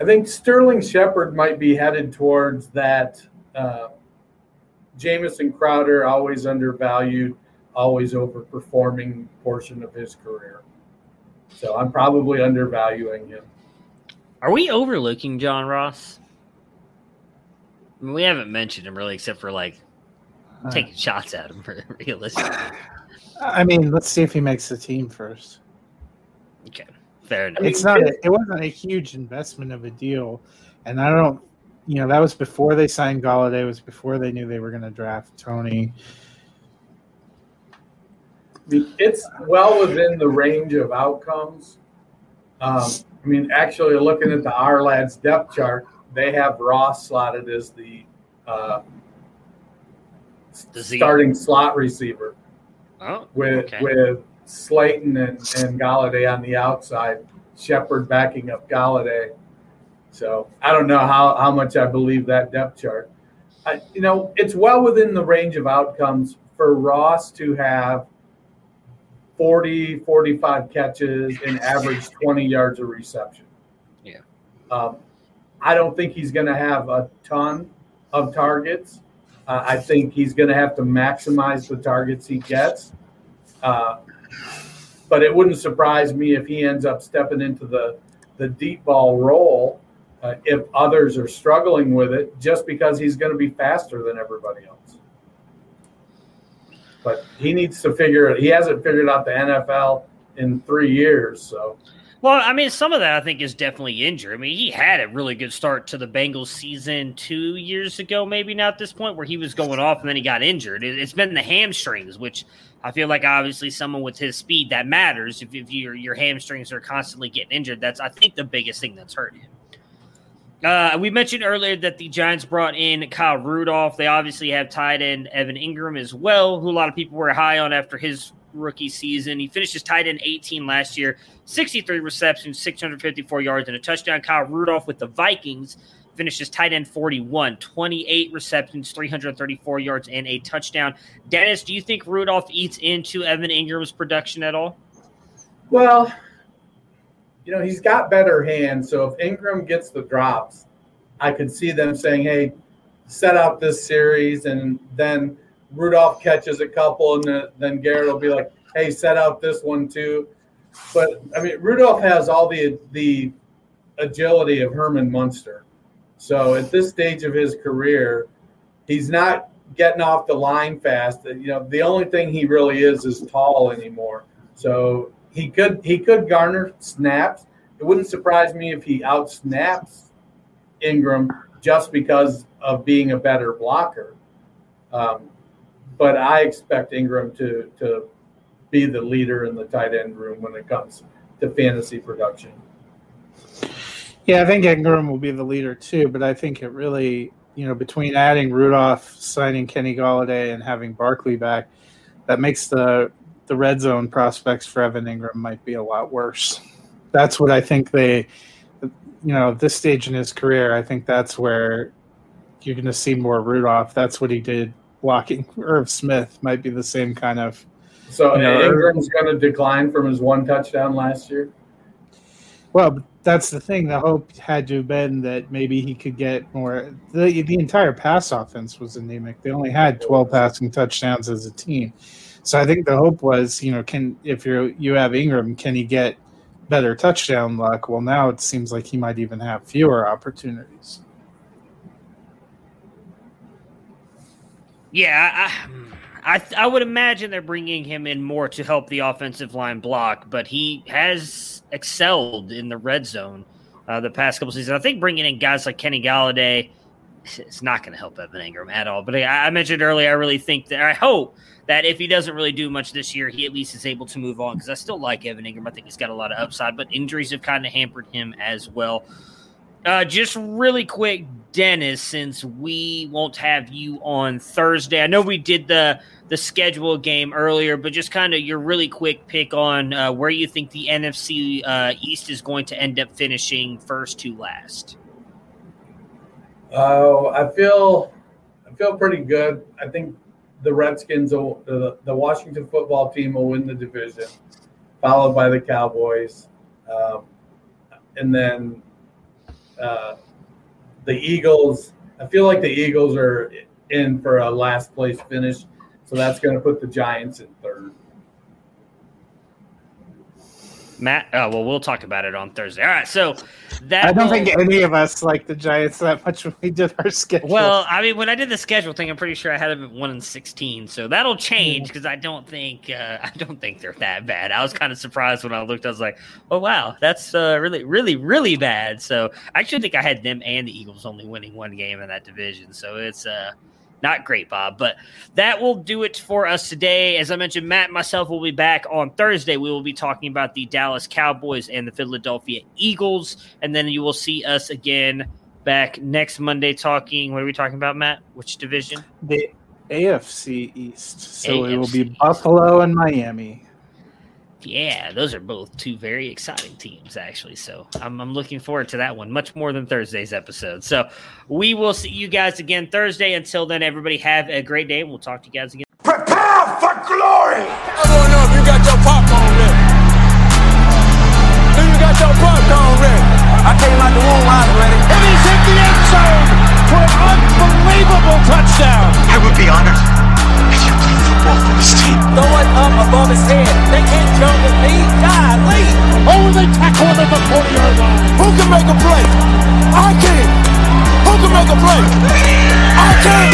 Speaker 3: I think Sterling Shepard might be headed towards that. Uh, Jamison Crowder, always undervalued, always overperforming portion of his career. So I'm probably undervaluing him.
Speaker 1: Are we overlooking John Ross? I mean, we haven't mentioned him really, except for like uh, taking shots at him, for (laughs) realistically.
Speaker 2: I mean, let's see if he makes the team first.
Speaker 1: Okay, fair enough.
Speaker 2: It's not. A, it wasn't a huge investment of a deal, and I don't. You know, that was before they signed Golladay. It was before they knew they were going to draft Toney.
Speaker 3: It's well within the range of outcomes. Um, I mean, actually, looking at the Ourlads depth chart, they have Ross slotted as the, uh, starting slot receiver.
Speaker 1: Oh,
Speaker 3: with
Speaker 1: okay.
Speaker 3: with Slayton and, and Golladay on the outside, Shepard backing up Golladay. So I don't know how, how much I believe that depth chart. I, you know, it's well within the range of outcomes for Ross to have 40, 45 catches and average 20 yards of reception.
Speaker 1: Yeah.
Speaker 3: Um, I don't think he's going to have a ton of targets. Uh, I think he's going to have to maximize the targets he gets. Uh, but it wouldn't surprise me if he ends up stepping into the, the deep ball role uh, if others are struggling with it, just because he's going to be faster than everybody else. But he needs to figure it. He hasn't figured out the NFL in three years, so.
Speaker 1: Well, I mean, some of that I think is definitely injury. I mean, he had a really good start to the Bengals season two years ago, maybe now at this point, where he was going off and then he got injured. It, has been the hamstrings, which I feel like obviously someone with his speed that matters. If, if your your hamstrings are constantly getting injured, that's I think the biggest thing that's hurt him. Uh, we mentioned earlier that the Giants brought in Kyle Rudolph. They obviously have tight end Evan Engram as well, who a lot of people were high on after his rookie season. He finishes tight end 18 last year, 63 receptions, 654 yards, and a touchdown. Kyle Rudolph with the Vikings finishes tight end 41, 28 receptions, 334 yards, and a touchdown. Dennis, do you think Rudolph eats into Evan Engram's production at all?
Speaker 3: Well, you know, he's got better hands. So if Engram gets the drops, I could see them saying, hey, set out this series. And then Rudolph catches a couple, and then Garrett will be like, hey, set out this one too. But I mean, Rudolph has all the the agility of Herman Munster. So at this stage of his career, he's not getting off the line fast. You know, the only thing he really is is tall anymore. So he could he could garner snaps. It wouldn't surprise me if he outsnaps Engram just because of being a better blocker. Um, but I expect Engram to to be the leader in the tight end room when it comes to fantasy production.
Speaker 2: Yeah, I think Engram will be the leader too, but I think it really, you know, between adding Rudolph, signing Kenny Golladay, and having Barkley back, that makes the the red zone prospects for Evan Engram might be a lot worse. That's what I think they, you know, this stage in his career, I think that's where you're going to see more Rudolph. That's what he did blocking. Irv Smith might be the same kind of.
Speaker 3: So you know, Engram's going to decline from his one touchdown last year.
Speaker 2: Well, that's the thing. The hope had to have been that maybe he could get more. The the entire pass offense was anemic. They only had 12 passing touchdowns as a team. So I think the hope was, you know, can if you you have Engram, can he get better touchdown luck? Well, now it seems like he might even have fewer opportunities.
Speaker 1: Yeah, I, I, I would imagine they're bringing him in more to help the offensive line block, but he has excelled in the red zone uh, the past couple seasons. I think bringing in guys like Kenny Golladay, it's not going to help Evan Engram at all. But I, I, mentioned earlier, I really think that I hope that if he doesn't really do much this year, he at least is able to move on because I still like Evan Engram. I think he's got a lot of upside, but injuries have kind of hampered him as well. Uh, just really quick, Dennis, since we won't have you on Thursday, I know we did the the schedule game earlier, but just kind of your really quick pick on uh, where you think the NFC uh, East is going to end up finishing first to last.
Speaker 3: Oh, I feel I feel pretty good. I think the Redskins, will, the, the Washington football team will win the division, followed by the Cowboys, um, and then uh, the Eagles. I feel like the Eagles are in for a last place finish, so that's going to put the Giants in third.
Speaker 1: Matt, oh, well, we'll talk about it on Thursday. All right, so that
Speaker 2: I don't
Speaker 1: will-
Speaker 2: think any of us like the Giants that much when we did our schedule.
Speaker 1: Well, I mean, when I did the schedule thing, I'm pretty sure I had them at one and sixteen, so that'll change because I don't think uh, (laughs) I don't think they're that bad. I was kind of surprised when I looked. I was like, "Oh wow, that's uh, really, really, really bad." So I actually think I had them and the Eagles only winning one game in that division. So it's uh, not great, Bob. But that will do it for us today. As I mentioned, Matt and myself will be back on Thursday. We will be talking about the Dallas Cowboys and the Philadelphia Eagles, and then you will see us again back next Monday talking. What are we talking about, Matt? Which division?
Speaker 2: the AFC East. So it will be
Speaker 1: AFC.
Speaker 2: Buffalo and Miami.
Speaker 1: Yeah, those are both two very exciting teams, actually. So I'm, I'm looking forward to that one much more than Thursday's episode. So we will see you guys again Thursday. Until then, everybody have a great day. And we'll talk to you guys again.
Speaker 4: Prepare for glory!
Speaker 5: I don't know if you got your popcorn ready. Do you got your popcorn ready?
Speaker 4: I came out the womb, I was ready.
Speaker 5: And he's hit the end zone for an unbelievable touchdown.
Speaker 4: I would be honored if you
Speaker 5: Throw it up above his head. They can't jump with me. Die, Lee. Oh, they tackle him at the 40 yard line. Who can make a play? I can. Who can make a play? I can.